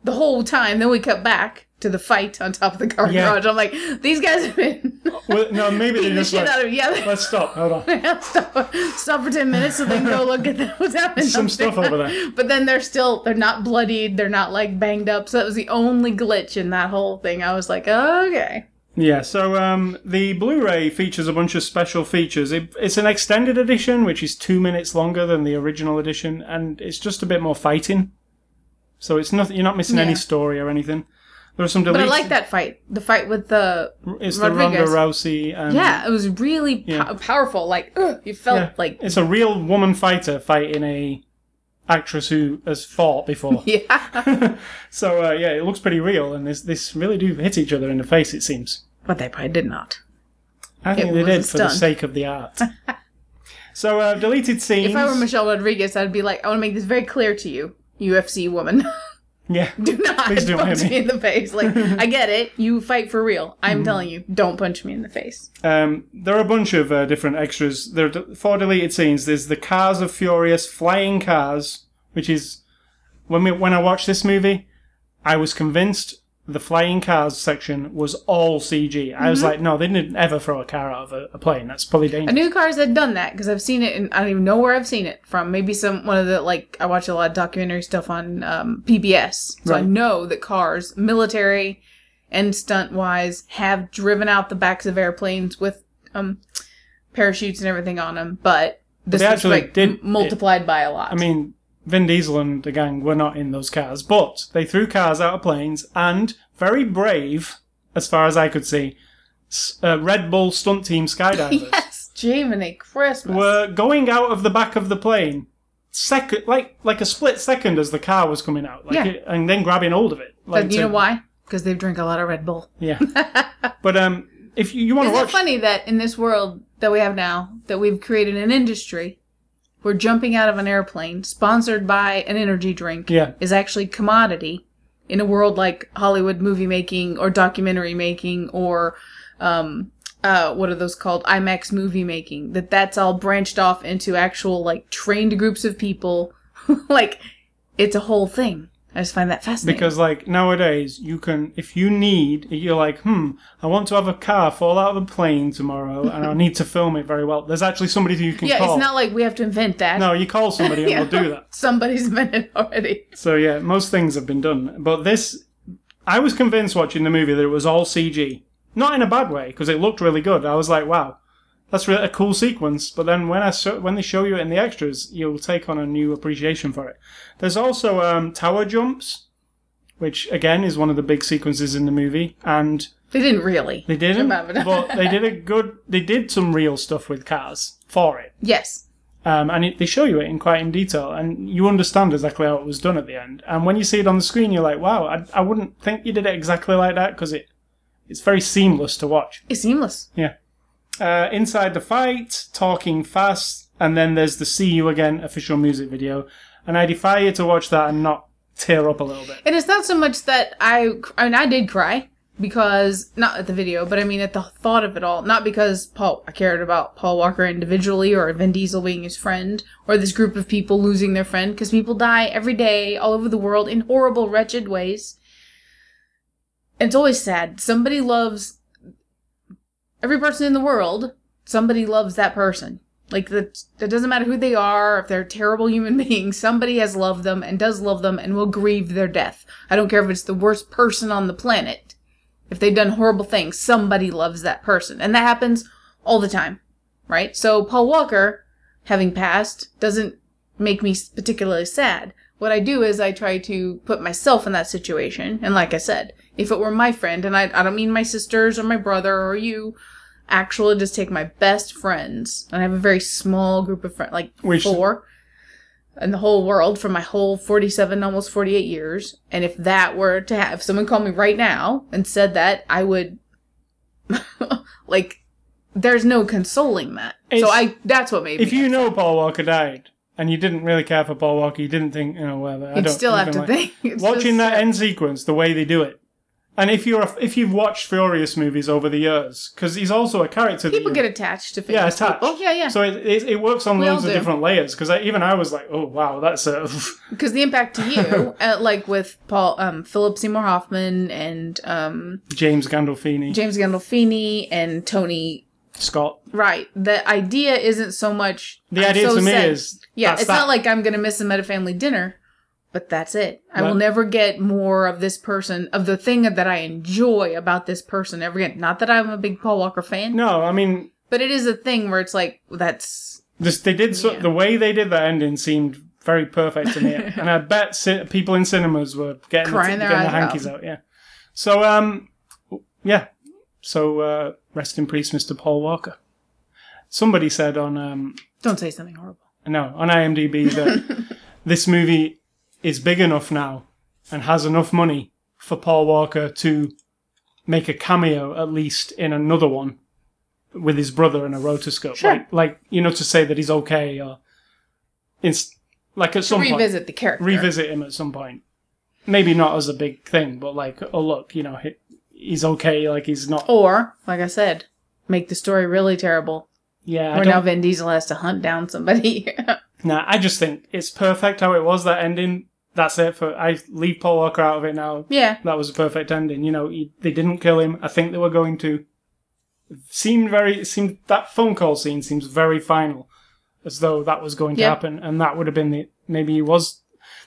The whole time. Then we cut back to the fight on top of the car Yeah. garage. I'm like, these guys have been Well, no, maybe they beating the just shit like, out of yeah. let's stop. Hold on. stop, stop for ten minutes so they can go look at the, what's happening. Some stuff over there. But then they're still they're not bloodied. They're not like banged up. So that was the only glitch in that whole thing. I was like, okay. Yeah, so um, the Blu-ray features a bunch of special features. It, it's an extended edition, which is two minutes longer than the original edition, and it's just a bit more fighting. So it's nothing. You're not missing any story or anything. There are some deletes. But I like that fight. The fight with the It's the Ronda Rodriguez. Rousey. And, yeah, it was really po- Yeah. powerful. Like ugh, you felt yeah. like it's a real woman fighter fighting a actress who has fought before. yeah. so uh, yeah, it looks pretty real, and this this really do hit each other in the face. It seems. but they probably did not. I think It they was a did for the stunt. sake of the art. so uh, deleted scenes. If I were Michelle Rodriguez, I'd be like, I want to make this very clear to you, UFC woman. yeah. Do not Please don't punch hit me me. in the face. Like, I get it. You fight for real. I'm Mm-hmm. telling you, don't punch me in the face. Um, there are a bunch of uh, different extras. There are d- four deleted scenes. There's the Cars of Furious flying cars which is when we when I watched this movie, I was convinced the flying cars section was all CG. I was Mm-hmm. like, no, they didn't ever throw a car out of a, a plane. That's probably I dangerous. knew cars had done that because I've seen it, and I don't even know where I've seen it from. Maybe some one of the like I watch a lot of documentary stuff on um, PBS, so I know that cars, military and stunt wise, have driven out the backs of airplanes with um, parachutes and everything on them. But this they actually like did- multiplied by a lot. I mean, Vin Diesel and the gang were not in those cars, but they threw cars out of planes and very brave, as far as I could see, uh, Red Bull stunt team skydivers yes, Jiminy Christmas. were going out of the back of the plane second, like like a split second as the car was coming out, like Yeah. it, and then grabbing hold of it. Like But you to- know why? Because they've drank a lot of Red Bull. Yeah. but um, if you, you want to Isn't watch, it funny that in this world that we have now, that we've created an industry where jumping out of an airplane, sponsored by an energy drink, Yeah. is actually commodity in a world like Hollywood movie making or documentary making or um, uh, what are those called? IMAX movie making. That that's all branched off into actual like trained groups of people. like it's a whole thing. I just find that fascinating. because like nowadays you can, if you need, you're like, hmm, I want to have a car fall out of a plane tomorrow, and I need to film it very well. There's actually somebody who you can call. yeah, call. it's not like we have to invent that. no, you call somebody and Yeah. they'll do that. Somebody's invented already. So yeah, most things have been done, but this, I was convinced watching the movie that it was all CG. Not in a bad way, because it looked really good. I was like, wow, that's really a cool sequence. But then when I when they show you it in the extras, you'll take on a new appreciation for it. There's also um, tower jumps, which again is one of the big sequences in the movie, and They didn't really. they didn't, Jump out of it. but they did a good. They did some real stuff with cars for it. Yes. Um, and it, they show you it in quite in detail, and you understand exactly how it was done at the end. And when you see it on the screen, you're like, "Wow, I, I wouldn't think you did it exactly like that because it it's very seamless to watch." It's seamless. Yeah. Uh, inside the fight, talking fast, and then there's the "See You Again" official music video, and I defy you to watch that and not tear up a little bit. And it's not so much that I, I mean, I did cry because, not at the video, but I mean at the thought of it all. Not because Paul, I cared about Paul Walker individually or Vin Diesel being his friend or this group of people losing their friend because people die every day all over the world in horrible, wretched ways. It's always sad. Somebody loves every person in the world. Somebody loves that person. Like that, that doesn't matter who they are, if they're terrible human beings. Somebody has loved them and does love them and will grieve their death. I don't care if it's the worst person on the planet. If they've done horrible things, somebody loves that person, and that happens all the time, right? So Paul Walker, having passed, doesn't make me particularly sad. What I do is I try to put myself in that situation, and like I said, if it were my friend, and I, I don't mean my sisters or my brother or you, actually just take my best friends, and I have a very small group of friends, like Which- four in the whole world for my whole 47, almost 48 years. And if that were to have, if someone called me right now and said that, I would, like, there's no consoling that. so I, that's what made me. If you know Paul Walker died and you didn't really care for Paul Walker, you didn't think, you know, whatever. I you'd don't still have to like- think. It's watching just that end sequence, the way they do it, and if you're a, if you've watched Furious movies over the years, because he's also a character. People get attached to yeah, attached. people. Yeah, yeah. So it, it, it works on We loads of different layers. Because even I was like, oh wow, that's a Because the impact to you, uh, like with Paul, um, Philip Seymour Hoffman and um, James Gandolfini, James Gandolfini and Tony Scott. Right. The idea isn't so much. The I'm idea so to me sad. is Yeah, it's that. not like I'm gonna miss him at a family dinner, but that's it. I will never get more of this person, of the thing that I enjoy about this person ever again. Not that I'm a big Paul Walker fan, no, I mean but it is a thing where it's like that's this. They did so, Yeah. the way they did that ending seemed very perfect to me, and I bet people in cinemas were getting Crying the, their getting their hankies out. Yeah. So um, yeah. So uh, rest in peace, Mr. Paul Walker. Somebody said on um, don't say something horrible. no on IMDb that this movie is big enough now and has enough money for Paul Walker to make a cameo at least in another one with his brother in a rotoscope. Sure. Like, like you know, to say that he's okay or like at some point Revisit the character. revisit him at some point. Maybe not as a big thing, but like, oh look, you know, he, he's okay. Like he's not. Or, like I said, make the story really terrible. yeah, Where now Vin Diesel has to hunt down somebody. Nah, I just think it's perfect how it was. That ending. That's it for. I leave Paul Walker out of it now. Yeah. That was a perfect ending. You know, he, they didn't kill him. I think they were going to. Seemed very. Seemed that phone call scene seems very final, as though that was going to happen, and that would have been the. Maybe he was.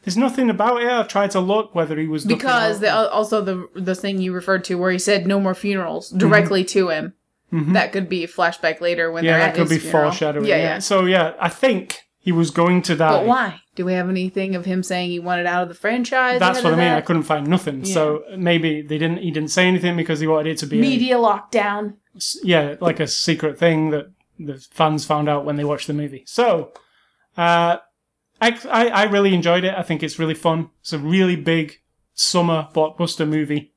There's nothing about it. I've tried to look whether he was Because the, also the the thing you referred to where he said no more funerals directly to him. That could be a flashback later when Mm-hmm. yeah, they're that at could his be funeral. foreshadowing. Yeah, Yeah, yeah. So yeah, I think he was going to die. But why? Do we have anything of him saying he wanted out of the franchise? That's what I of mean. I couldn't find nothing. So maybe they didn't. He didn't say anything because he wanted it to be a- Media lockdown. yeah, like a secret thing that the fans found out when they watched the movie. So, uh, I, I, I really enjoyed it. I think it's really fun. It's a really big summer blockbuster movie.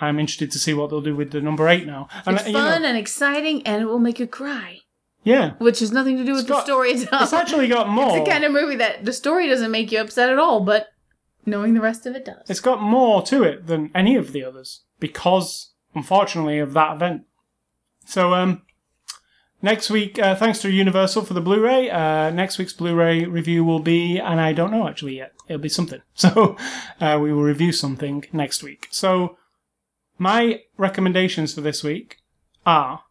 I'm interested to see what they'll do with the number eight now. And It's you know, fun and exciting, and it will make you cry, yeah, which has nothing to do with the story itself. it's actually got more. It's the kind of movie that the story doesn't make you upset at all, but knowing the rest of it does. It's got more to it than any of the others because, unfortunately, of that event. So, um, next week, uh, thanks to Universal for the Blu-ray. Uh, next week's Blu-ray review will be, and I don't know actually yet. It'll be something. So, uh, we will review something next week. So, my recommendations for this week are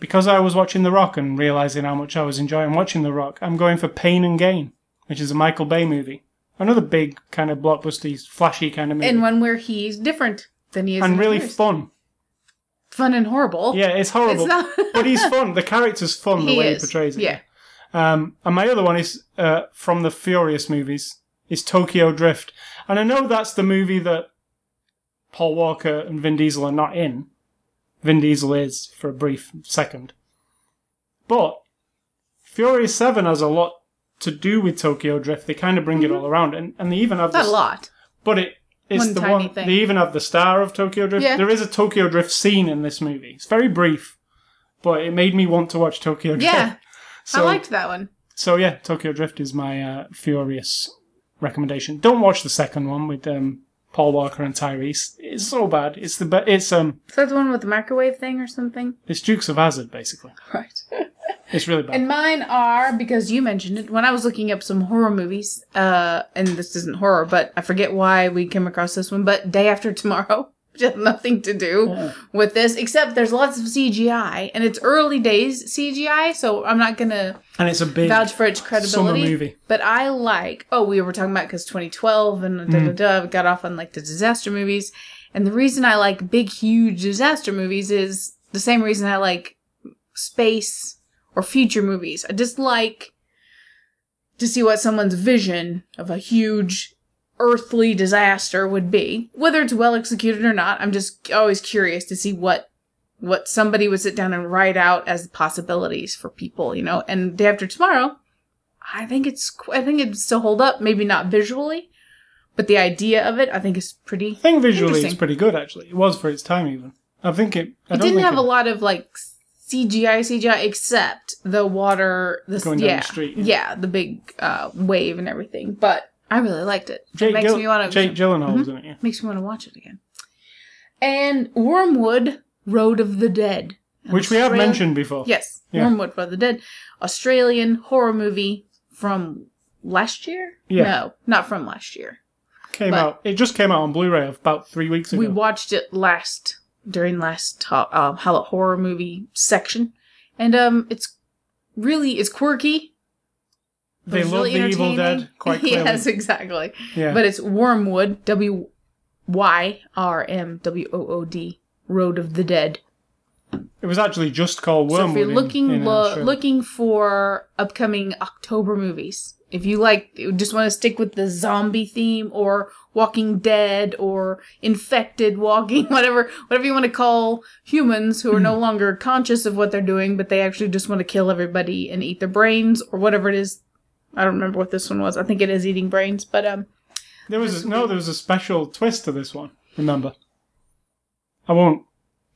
because I was watching The Rock and realizing how much I was enjoying watching The Rock. I'm going for Pain and Gain, which is a Michael Bay movie. Another big kind of blockbuster, flashy kind of movie. and one where he's different than he is, and really fun. Fun and horrible. Yeah, it's horrible, It's not- but he's fun. The character's fun the He way is. he portrays it. Yeah. Um, and my other one is uh, from the Furious movies. Is Tokyo Drift, and I know that's the movie that Paul Walker and Vin Diesel are not in. Vin Diesel is for a brief second, but Furious Seven has a lot to do with Tokyo Drift. They kind of bring it all around, and, and they even have Not this, a lot. but it it's One the tiny one. thing. They even have the star of Tokyo Drift. Yeah. There is a Tokyo Drift scene in this movie. It's very brief, but it made me want to watch Tokyo Drift. Yeah, So, I liked that one. so yeah, Tokyo Drift is my uh, Furious recommendation. Don't watch the second one with um, Paul Walker and Tyrese. It's so bad. It's the be- it's um Is that the one with the microwave thing or something? it's Dukes of Hazzard basically. Right. It's really bad. And mine are because you mentioned it when I was looking up some horror movies. Uh, and this isn't horror, but I forget why we came across this one. But Day After Tomorrow, which has nothing to do Oh. with this, except there's lots of CGI, and it's early days CGI, so I'm not gonna and it's a big vouch for its summer credibility. movie. But I like. Oh, we were talking about because 2012 and da da da got off on like the disaster movies, and the reason I like big, huge disaster movies is the same reason I like space or future movies. I just like to see what someone's vision of a huge earthly disaster would be, whether it's well executed or not. I'm just always curious to see what what somebody would sit down and write out as possibilities for people, you know. And Day After Tomorrow, I think it's I think it still hold up. Maybe not visually, but the idea of it, I think, is pretty. I think visually it's pretty good actually. It was for its time even. I think it. I It didn't have it, a lot of like CGI CGI except the water, the Going down yeah, the street, yeah, yeah. the big uh, wave and everything. But I really liked it. Jake, it makes Gill- me want to Jake Gyllenhaal was in it. Yeah. makes me want to watch it again. And Wyrmwood, Road of the Dead, Which we have mentioned before. Yes, Yeah. Wyrmwood, Road of the Dead, Australian horror movie from last year. Yeah. No, not from last year. Came But- out. It just came out on Blu-ray about three weeks ago. We watched it last during last to- um, horror movie section, and um, it's really it's quirky. but they it's love really the Evil entertaining. Dead quite clearly. yes, exactly. yeah. But it's Wyrmwood, W Y R M W O O D, Road of the Dead. It was actually just called Wyrmwood. so if you're looking in lo- looking for upcoming October movies, if you like, just want to stick with the zombie theme or Walking Dead or infected walking, whatever whatever you want to call humans who are Hmm. no longer conscious of what they're doing, but they actually just want to kill everybody and eat their brains or whatever it is. I don't remember what this one was. I think it is eating brains, but um, There was a, no, there was a special twist to this one. Remember, I won't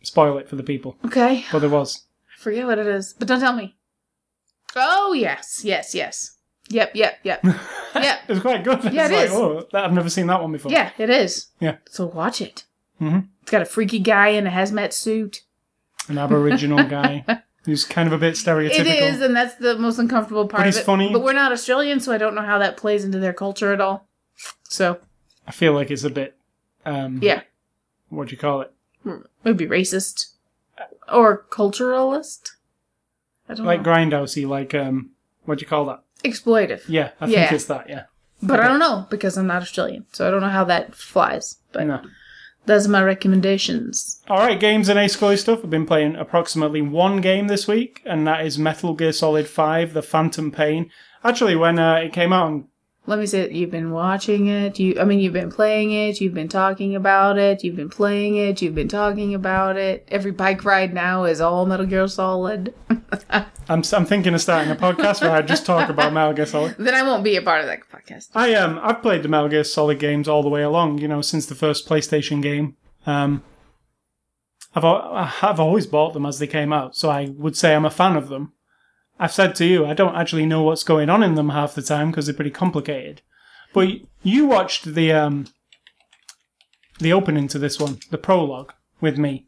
spoil it for the people, okay, but there was. I forget what it is, but don't tell me. Oh yes, yes, yes. Yep, yep, yep. Yeah. it was quite good. Yeah, it's it like, is. Oh, that, I've never seen that one before. Yeah, it is. Yeah. So watch it. Mhm. It's got a freaky guy in a hazmat suit. An Aboriginal guy. who's kind of a bit stereotypical. It is, and that's the most uncomfortable part But of he's it. funny. But we're not Australian, so I don't know how that plays into their culture at all. So I feel like it's a bit. Um, yeah, What do you call it? It would be racist or culturalist. I don't Like know. grindhousey, like um, what do you call that? Exploitive. Yeah, I think Yeah. it's that. Yeah. But I don't know because I'm not Australian, so I don't know how that flies. But No. those are my recommendations. All right, games and Ace Scully stuff. I've been playing approximately one game this week, and that is Metal Gear Solid Five: The Phantom Pain. Actually, when uh, it came out on Let me say that you've been watching it. You, I mean, you've been playing it. You've been talking about it. You've been playing it. You've been talking about it. Every bike ride now is all Metal Gear Solid. I'm, I'm thinking of starting a podcast where I just talk about Metal Gear Solid. then I won't be a part of that podcast. I um I've played the Metal Gear Solid games all the way along. You know, since the first PlayStation game. Um, I've I've always bought them as they came out, so I would say I'm a fan of them. I've said to you, I don't actually know what's going on in them half the time because they're pretty complicated. But you watched the um the opening to this one, the prologue, with me.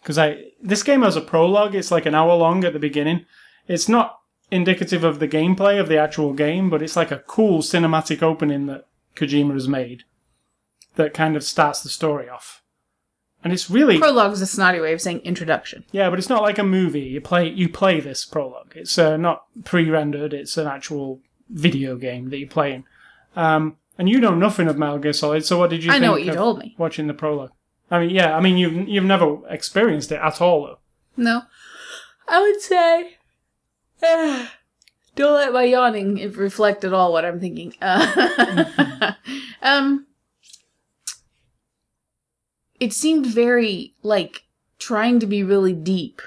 Because I this game has a prologue. It's like an hour long at the beginning. It's not indicative of the gameplay of the actual game, but it's like a cool cinematic opening that Kojima has made that kind of starts the story off. And it's really prologue is a snotty way of saying introduction. yeah, but it's not like a movie. You play you play this prologue. It's uh, not pre-rendered. It's an actual video game that you're playing. Um, and you know nothing of Metal Gear Solid. So what did you? I know what you told me. Watching the prologue. I mean, yeah. I mean, you've you've never experienced it at all, though. No, I would say. don't let my yawning reflect at all what I'm thinking. Uh, um, it seemed very like trying to be really deep.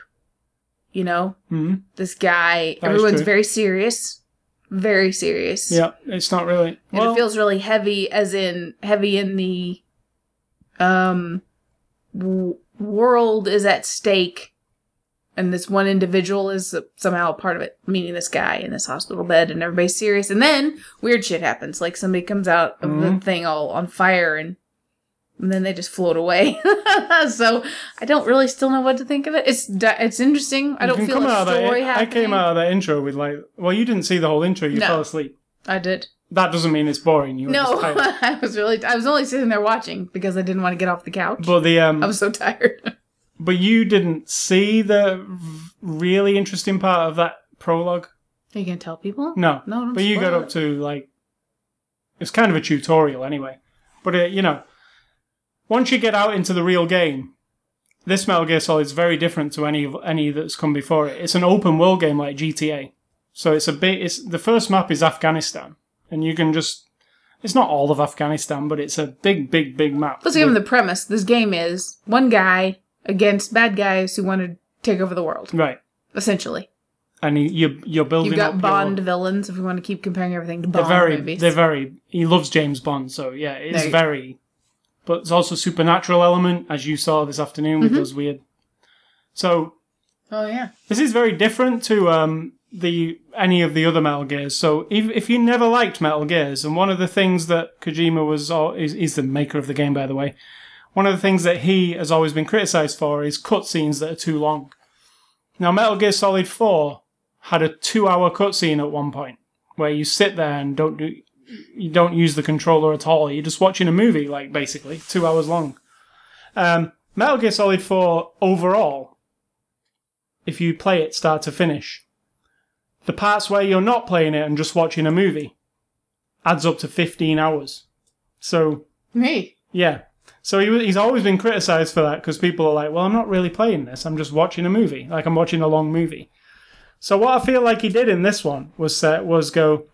You know, hmm this guy. That everyone's very serious, very serious. Yeah, it's not really. and Well, it feels really heavy, as in heavy in the um w- world is at stake, and this one individual is somehow a part of it, meaning this guy in this hospital bed, and everybody's serious. And then weird shit happens, like somebody comes out of the Mhm. thing all on fire, and, and then they just float away. so I don't really still know what to think of it. It's it's interesting. I don't feel come a out story that, I came out of that intro with like, well, you didn't see the whole intro. You No. fell asleep. I did. That doesn't mean it's boring. You were No, just tired. I was really. I was only sitting there watching because I didn't want to get off the couch. But the um, I was so tired. but you didn't see the really interesting part of that prologue. Are you gonna tell people? No, No, but you got up to like it's kind of a tutorial anyway. But uh, you know, once you get out into the real game, this Metal Gear Solid is very different to any any that's come before it. It's an open world game like GTA, so it's a bit. It's the first map is Afghanistan, and you can just. It's not all of Afghanistan, but it's a big, big, big map. Let's give them the premise. This game is one guy against bad guys who want to take over the world, right, essentially. and you, you're you're building You've got your- Bond villains, if we want to keep comparing everything to Bond They're very, movies. they're very. He loves James Bond, so yeah, it's very. But there's also supernatural element, as you saw this afternoon with Mhm. those weird. So oh yeah. this is very different to um, the any of the other Metal Gears. So if if you never liked Metal Gears, and one of the things that Kojima was, is, is the maker of the game, by the way. One of the things that he has always been criticized for is cutscenes that are too long. Now, Metal Gear Solid 4 had a two-hour cutscene at one point where you sit there and don't do you don't use the controller at all. You're just watching a movie, like basically two hours long. Um, Metal Gear Solid 4 overall, if you play it start to finish, the parts where you're not playing it and just watching a movie adds up to 15 hours. So Me. yeah. So he, he's always been criticized for that because people are like, well, I'm not really playing this. I'm just watching a movie. Like I'm watching a long movie. So what I feel like he did in this one was uh, was go,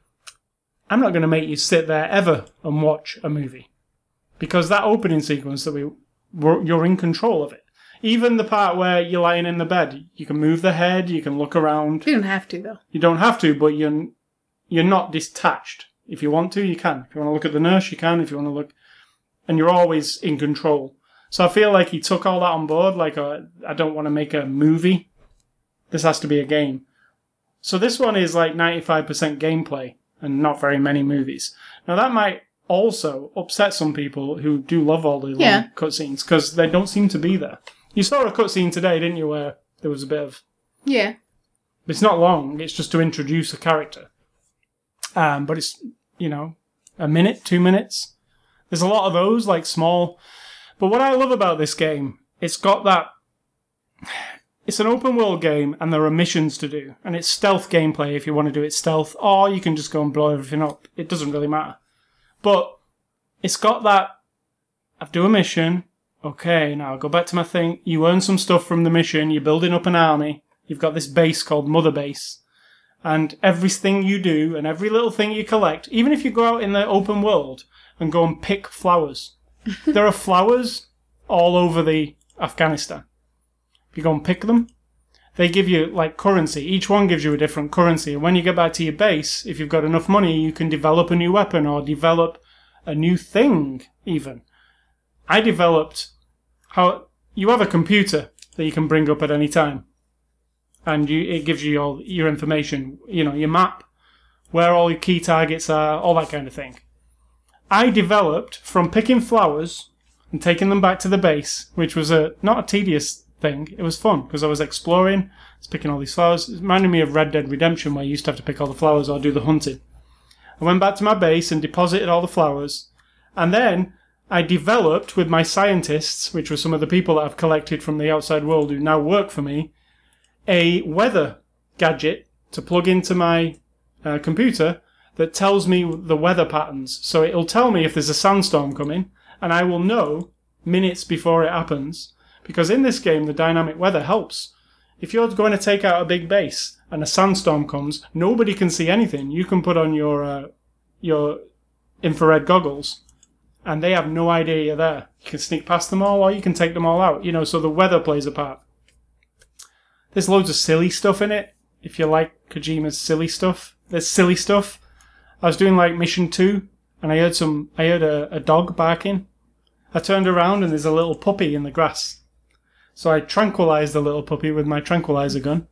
I'm not going to make you sit there ever and watch a movie because that opening sequence that we were, you're in control of it. Even the part where you're lying in the bed, you can move the head, you can look around. You don't have to though. You don't have to, but you're you're not detached. If you want to, you can. If you want to look at the nurse, you can. If you want to look, and you're always in control. So I feel like he took all that on board. Like, uh, I don't want to make a movie. This has to be a game. So this one is like 95% gameplay and not very many movies. Now that might also upset some people who do love all the long Yeah. cutscenes because they don't seem to be there. You saw a cutscene today, didn't you, where there was a bit of Yeah. It's not long. It's just to introduce a character. Um, but it's you know a minute, two minutes. There's a lot of those like small. But what I love about this game, it's got that. It's an open world game, and there are missions to do, and it's stealth gameplay if you want to do it stealth, or you can just go and blow everything up. It doesn't really matter. But it's got that. I do a mission. Okay, now I'll go back to my thing. You earn some stuff from the mission. You're building up an army. You've got this base called Mother Base. And everything you do and every little thing you collect, even if you go out in the open world and go and pick flowers, there are flowers all over the Afghanistan. You go and pick them, they give you like currency. Each one gives you a different currency. And when you get back to your base, if you've got enough money, you can develop a new weapon or develop a new thing, even. I developed how you have a computer that you can bring up at any time. And you, it gives you all your information, you know, your map, where all your key targets are, all that kind of thing. I developed from picking flowers and taking them back to the base, which was a not a tedious thing. It was fun because I was exploring, I was picking all these flowers. It reminded me of Red Dead Redemption, where you used to have to pick all the flowers or do the hunting. I went back to my base and deposited all the flowers, and then I developed with my scientists, which were some of the people that I've collected from the outside world who now work for me, a weather gadget to plug into my uh, computer that tells me the weather patterns. So it'll tell me if there's a sandstorm coming, and I will know minutes before it happens. Because in this game, the dynamic weather helps. If you're going to take out a big base and a sandstorm comes, nobody can see anything. You can put on your uh, your infrared goggles, and they have no idea you're there. You can sneak past them all, or you can take them all out. You know, so the weather plays a part. There's loads of silly stuff in it. If you like Kojima's silly stuff, there's silly stuff. I was doing like mission two, and I heard some. I heard a, a dog barking. I turned around and there's a little puppy in the grass. So I tranquilized the little puppy with my tranquilizer gun.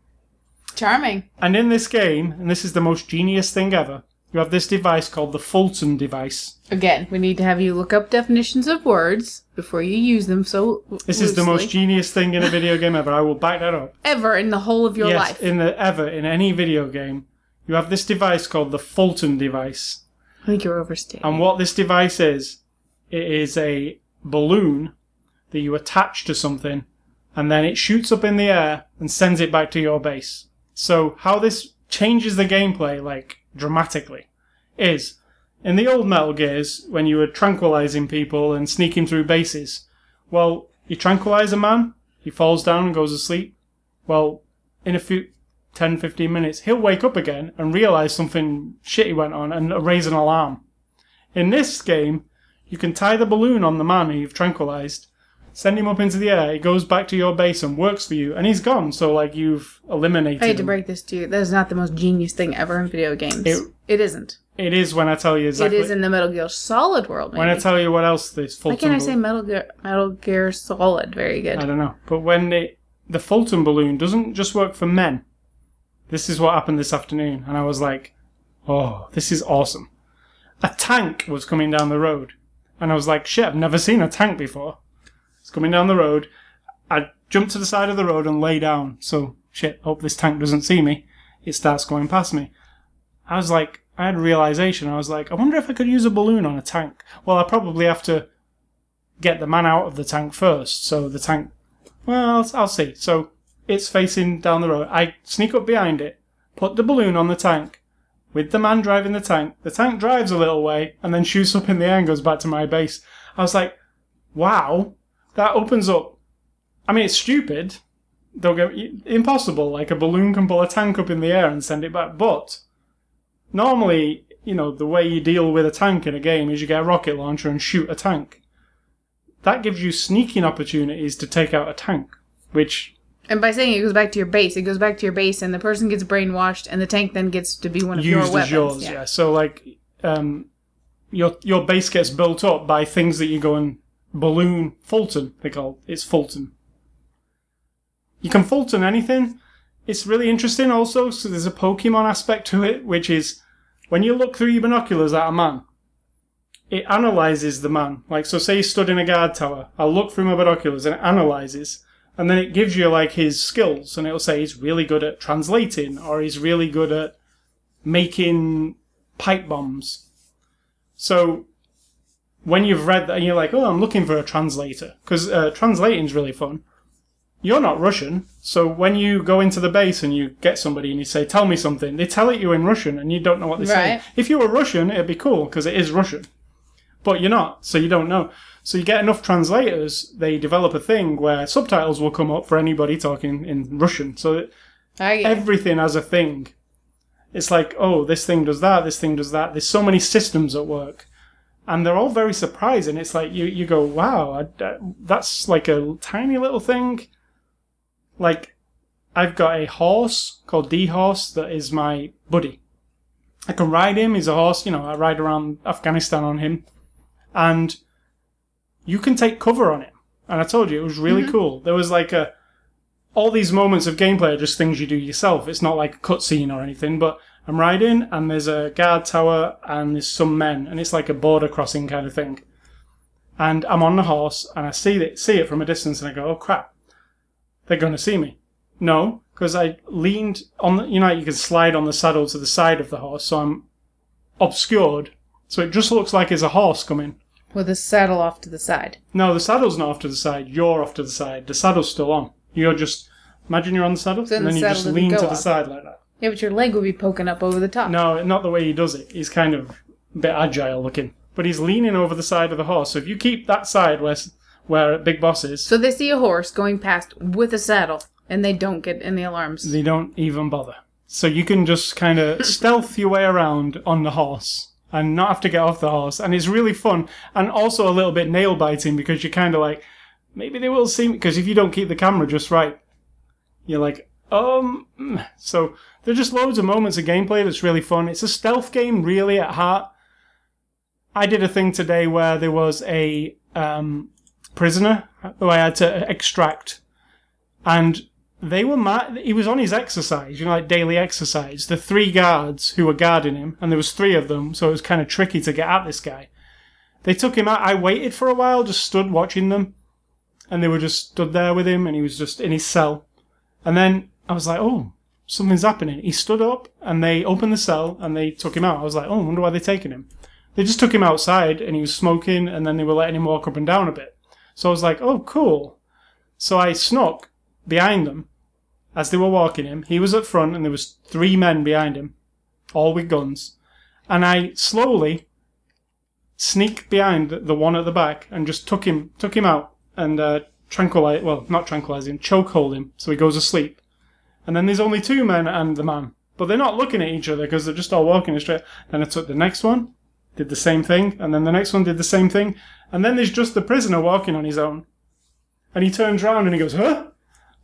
Charming. And in this game, and this is the most genius thing ever, you have this device called the Fulton device. Again, we need to have you look up definitions of words before you use them so This is the loosely. most genius thing in a video game ever. I will back that up. ever in the whole of your yes, life. in the ever in any video game, you have this device called the Fulton device. I think you're overstating. And what this device is, it is a balloon that you attach to something, and then it shoots up in the air and sends it back to your base. So how this changes the gameplay, like dramatically, is in the old Metal Gears when you were tranquilizing people and sneaking through bases. Well, you tranquilize a man, he falls down and goes asleep. Well, in a few 10, 15 minutes, he'll wake up again and realize something shitty went on and raise an alarm. In this game, you can tie the balloon on the man who you've tranquilized, send him up into the air, he goes back to your base and works for you, and he's gone. So, like, you've eliminated I hate to him. break this to you. That is not the most genius thing ever in video games. It- it isn't. It is when I tell you exactly. It is in the Metal Gear Solid world, maybe. when I tell you what else this Why can't I say Metal Gear, Metal Gear Solid? Very good. I don't know. But when the the Fulton balloon doesn't just work for men. This is what happened this afternoon, and I was like, "Oh, this is awesome." A tank was coming down the road, and I was like, "Shit, I've never seen a tank before." It's coming down the road. I jump to the side of the road and lay down. So shit, hope this tank doesn't see me. It starts going past me. I was like, I had a realization. I was like, I wonder if I could use a balloon on a tank. Well, I probably have to get the man out of the tank first. So the tank well, I'll, I'll see. So it's facing down the road. I sneak up behind it, put the balloon on the tank, with the man driving the tank. The tank drives a little way and then shoots up in the air and goes back to my base. I was like, wow, that opens up. I mean, it's stupid. They'll get impossible. Like a balloon can pull a tank up in the air and send it back, but normally, you know, the way you deal with a tank in a game is you get a rocket launcher and shoot a tank. That gives you sneaking opportunities to take out a tank, which And by saying it goes back to your base, it goes back to your base, and the person gets brainwashed, and the tank then gets to be one of your used weapons. as yours. Yeah. So like, um, your your base gets built up by things that you go and balloon Fulton. They call it. it's Fulton. You can Fulton anything. It's really interesting also. So there's a Pokemon aspect to it, which is when you look through your binoculars at a man, it analyzes the man. Like so, say you stood in a guard tower. I'll look through my binoculars and it analyzes. and then it gives you like his skills, and it'll say he's really good at translating, or he's really good at making pipe bombs. So when you've read that, and you're like, oh, I'm looking for a translator because uh, translating's really fun. You're not Russian, so when you go into the base and you get somebody and you say, "Tell me something," they tell it you in Russian, and you don't know what they say. Right. If you were Russian, it'd be cool because it is Russian, but you're not, so you don't know. So you get enough translators, they develop a thing where subtitles will come up for anybody talking in Russian. So everything has a thing. It's like, oh, this thing does that, this thing does that. There's so many systems at work. And they're all very surprising. It's like you, you go, wow, I, I- that's like a tiny little thing. Like, I've got a horse called D Horse that is my buddy. I can ride him. He's a horse, you know, I ride around Afghanistan on him. And you can take cover on him. And I told you, it was really mm-hmm. cool. There was like a, all these moments of gameplay are just things you do yourself. It's not like a cutscene or anything, but I'm riding and there's a guard tower and there's some men and it's like a border crossing kind of thing. And I'm on the horse and I see it, see it from a distance and I go, oh crap, they're going to see me. No, because I leaned on the, you know, you can slide on the saddle to the side of the horse, so I'm obscured. So it just looks like it's a horse coming. with the saddle off to the side. No, the saddle's not off to the side. You're off to the side. The saddle's still on. You're just imagine you're on the saddle, Then and then the you just lean to the up. side like that. Yeah, but your leg would be poking up over the top. No, not the way he does it. He's kind of a bit agile looking, but he's leaning over the side of the horse. So if you keep that side where where Big Boss is, So they see a horse going past with a saddle, and they don't get any alarms. they don't even bother. So you can just kind of stealth your way around on the horse and not have to get off the horse, and it's really fun and also a little bit nail biting because you're kind of like maybe they will see me because if you don't keep the camera just right, you're like um. mm. So there's just loads of moments of gameplay that's really fun. It's a stealth game really at heart. I did a thing today where there was a um, prisoner who I had to extract, and they were mad. He was on his exercise, you know, like daily exercise. The three guards who were guarding him, and there was three of them, so it was kind of tricky to get at this guy. They took him out. I waited for a while, just stood watching them, and they were just stood there with him, and he was just in his cell. And then I was like, oh, something's happening. He stood up, and they opened the cell, and they took him out. I was like, oh, I wonder why they're taking him. They just took him outside, and he was smoking, and then they were letting him walk up and down a bit. So I was like, oh, cool. So I snuck behind them as they were walking him. He was at front, and there was three men behind him, all with guns. And I slowly sneak behind the one at the back and just took him, took him out and uh, tranquilize. Well, not tranquilize him, choke hold him so he goes asleep. And then there's only two men and the man, but they're not looking at each other because they're just all walking straight. Then I took the next one, did the same thing, and then the next one did the same thing, and then there's just the prisoner walking on his own. And he turns around and he goes, "Huh?"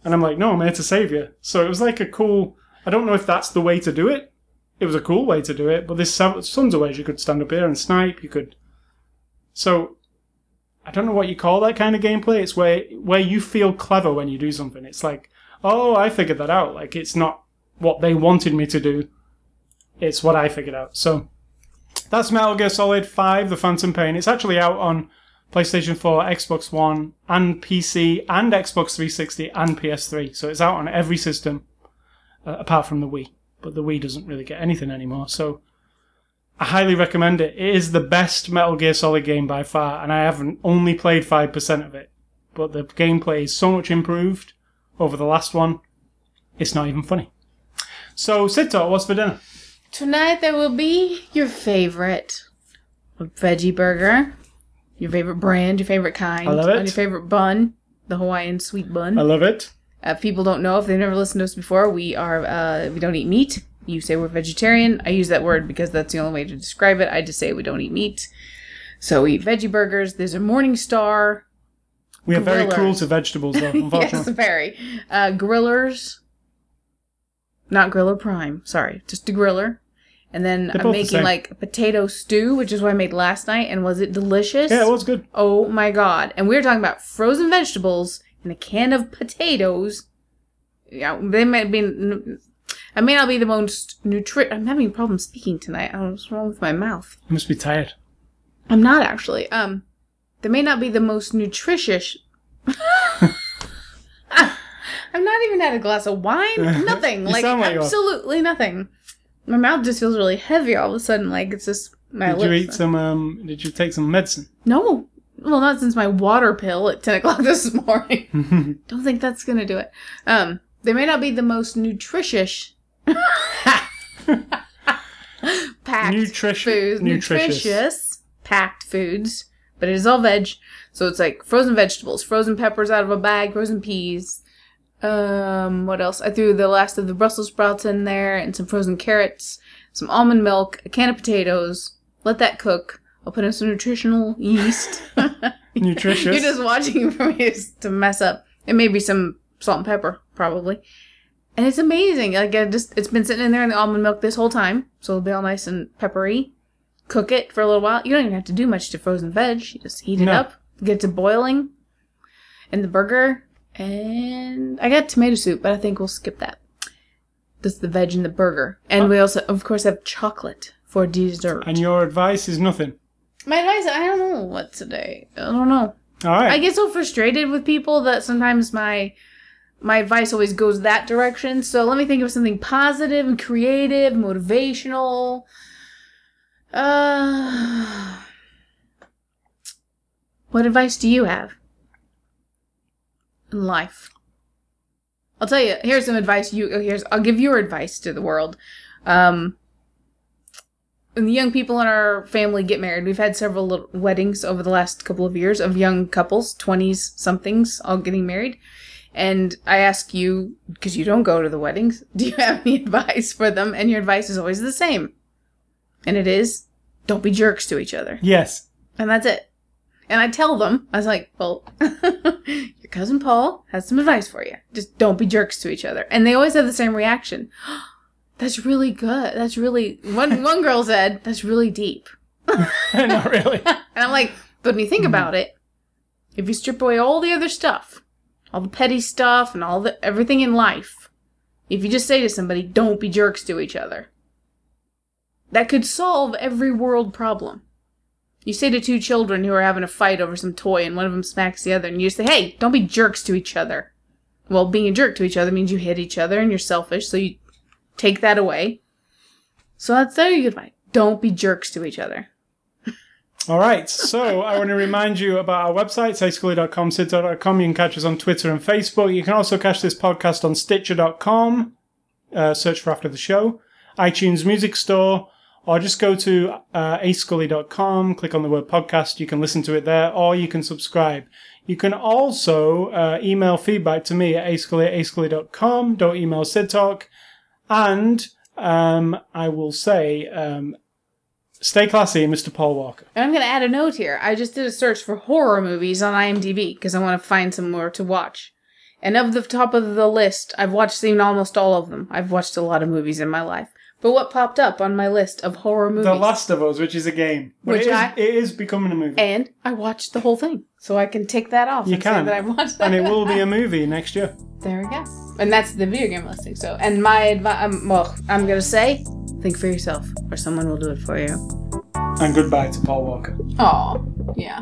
And I'm like, "No, I'm here to save you." So it was like a cool. I don't know if that's the way to do it. It was a cool way to do it, but there's tons of ways you could stand up here and snipe. You could. So I don't know what you call that kind of gameplay. It's where where you feel clever when you do something. It's like, oh, I figured that out. Like it's not what they wanted me to do. It's what I figured out. So that's Metal Gear Solid 5: The Phantom Pain. It's actually out on PlayStation 4, Xbox One, and PC, and Xbox 360 and PS3. So it's out on every system uh, apart from the Wii. But the Wii doesn't really get anything anymore. So I highly recommend it. It is the best Metal Gear Solid game by far, and I haven't only played 5% of it. But the gameplay is so much improved over the last one, it's not even funny. So, Talk, what's for dinner? Tonight there will be your favorite veggie burger, your favorite brand, your favorite kind, I love it. on your favorite bun, the Hawaiian sweet bun. I love it. Uh, if people don't know if they've never listened to us before. We are uh, we don't eat meat. You say we're vegetarian. I use that word because that's the only way to describe it. I just say we don't eat meat. So we eat veggie burgers. There's a Morning Star. We are very Griller. cruel to vegetables, though, yes, very. Uh, grillers. Not Griller Prime. Sorry, just a griller. And then They're I'm both the making like a potato stew, which is what I made last night. And was it delicious? yeah, it was good. Oh my god. And we were talking about frozen vegetables and a can of potatoes. Yeah, they might be. I may not be the most nutri. I'm having problems speaking tonight. I don't know what's wrong with my mouth. You must be tired. I'm not actually. Um, they may not be the most nutritious. I've not even had a glass of wine. Nothing. Like like absolutely nothing. My mouth just feels really heavy all of a sudden. Like it's just my Did lips. you eat some? Um, did you take some medicine? No. Well, not since my water pill at ten o'clock this morning. Don't think that's gonna do it. Um, they may not be the most nutritious. packed Nutrition- foods, nutritious. nutritious packed foods, but it is all veg. So it's like frozen vegetables, frozen peppers out of a bag, frozen peas. Um, what else? I threw the last of the Brussels sprouts in there and some frozen carrots, some almond milk, a can of potatoes. Let that cook. I'll put in some nutritional yeast. Nutritious. You're just watching for me to mess up. And maybe some salt and pepper, probably. And it's amazing. Like I just it's been sitting in there in the almond milk this whole time, so it'll be all nice and peppery. Cook it for a little while. You don't even have to do much to frozen veg. You just heat it No. up, get it to boiling, and the burger. And I got tomato soup, but I think we'll skip that. That's the veg in the burger, and oh. we also, of course, have chocolate for dessert. and your advice is nothing. My advice, I don't know what today. I don't know. All right. I get so frustrated with people that sometimes my my advice always goes that direction. So let me think of something positive and creative, motivational. Uh What advice do you have in life? I'll tell you, here's some advice you here's I'll give your advice to the world. Um when the young people in our family get married, we've had several weddings over the last couple of years of young couples, 20s somethings, all getting married. And I ask you, because you don't go to the weddings, do you have any advice for them? And your advice is always the same. And it is, don't be jerks to each other. yes. And that's it. And I tell them, I was like, well, your cousin Paul has some advice for you. Just don't be jerks to each other. And they always have the same reaction. That's really good. That's really one one girl said, that's really deep. Not really. And I'm like, but when you think mm-hmm. about it, if you strip away all the other stuff, all the petty stuff and all the everything in life, if you just say to somebody, don't be jerks to each other, that could solve every world problem. You say to two children who are having a fight over some toy and one of them smacks the other, and you say, hey, don't be jerks to each other. Well, being a jerk to each other means you hit each other and you're selfish, so you take that away. So that's there you goodbye. Don't be jerks to each other. All right. So I want to remind you about our website, ascully.com, sidso.com. You can catch us on Twitter and Facebook. You can also catch this podcast on stitcher.com. Uh, search for After the Show, iTunes Music Store, or just go to uh, ascully.com, click on the word podcast. You can listen to it there, or you can subscribe. You can also uh, email feedback to me at ascully at ascully.com. Don't email Sid Talk. And um, I will say, um, stay classy, Mr. Paul Walker. And I'm going to add a note here. I just did a search for horror movies on IMDb because I want to find some more to watch. And of the top of the list, I've watched seen almost all of them. I've watched a lot of movies in my life. But what popped up on my list of horror movies? The Last of Us, which is a game. But Which it, is, I- it is becoming a movie. and I watched the whole thing, so I can take that off You can. say that I watched that. and it will be a movie next year. there we go. And that's the video game listing. So, and my advice, um, well, I'm gonna say, think for yourself, or someone will do it for you. And goodbye to Paul Walker. Oh, yeah.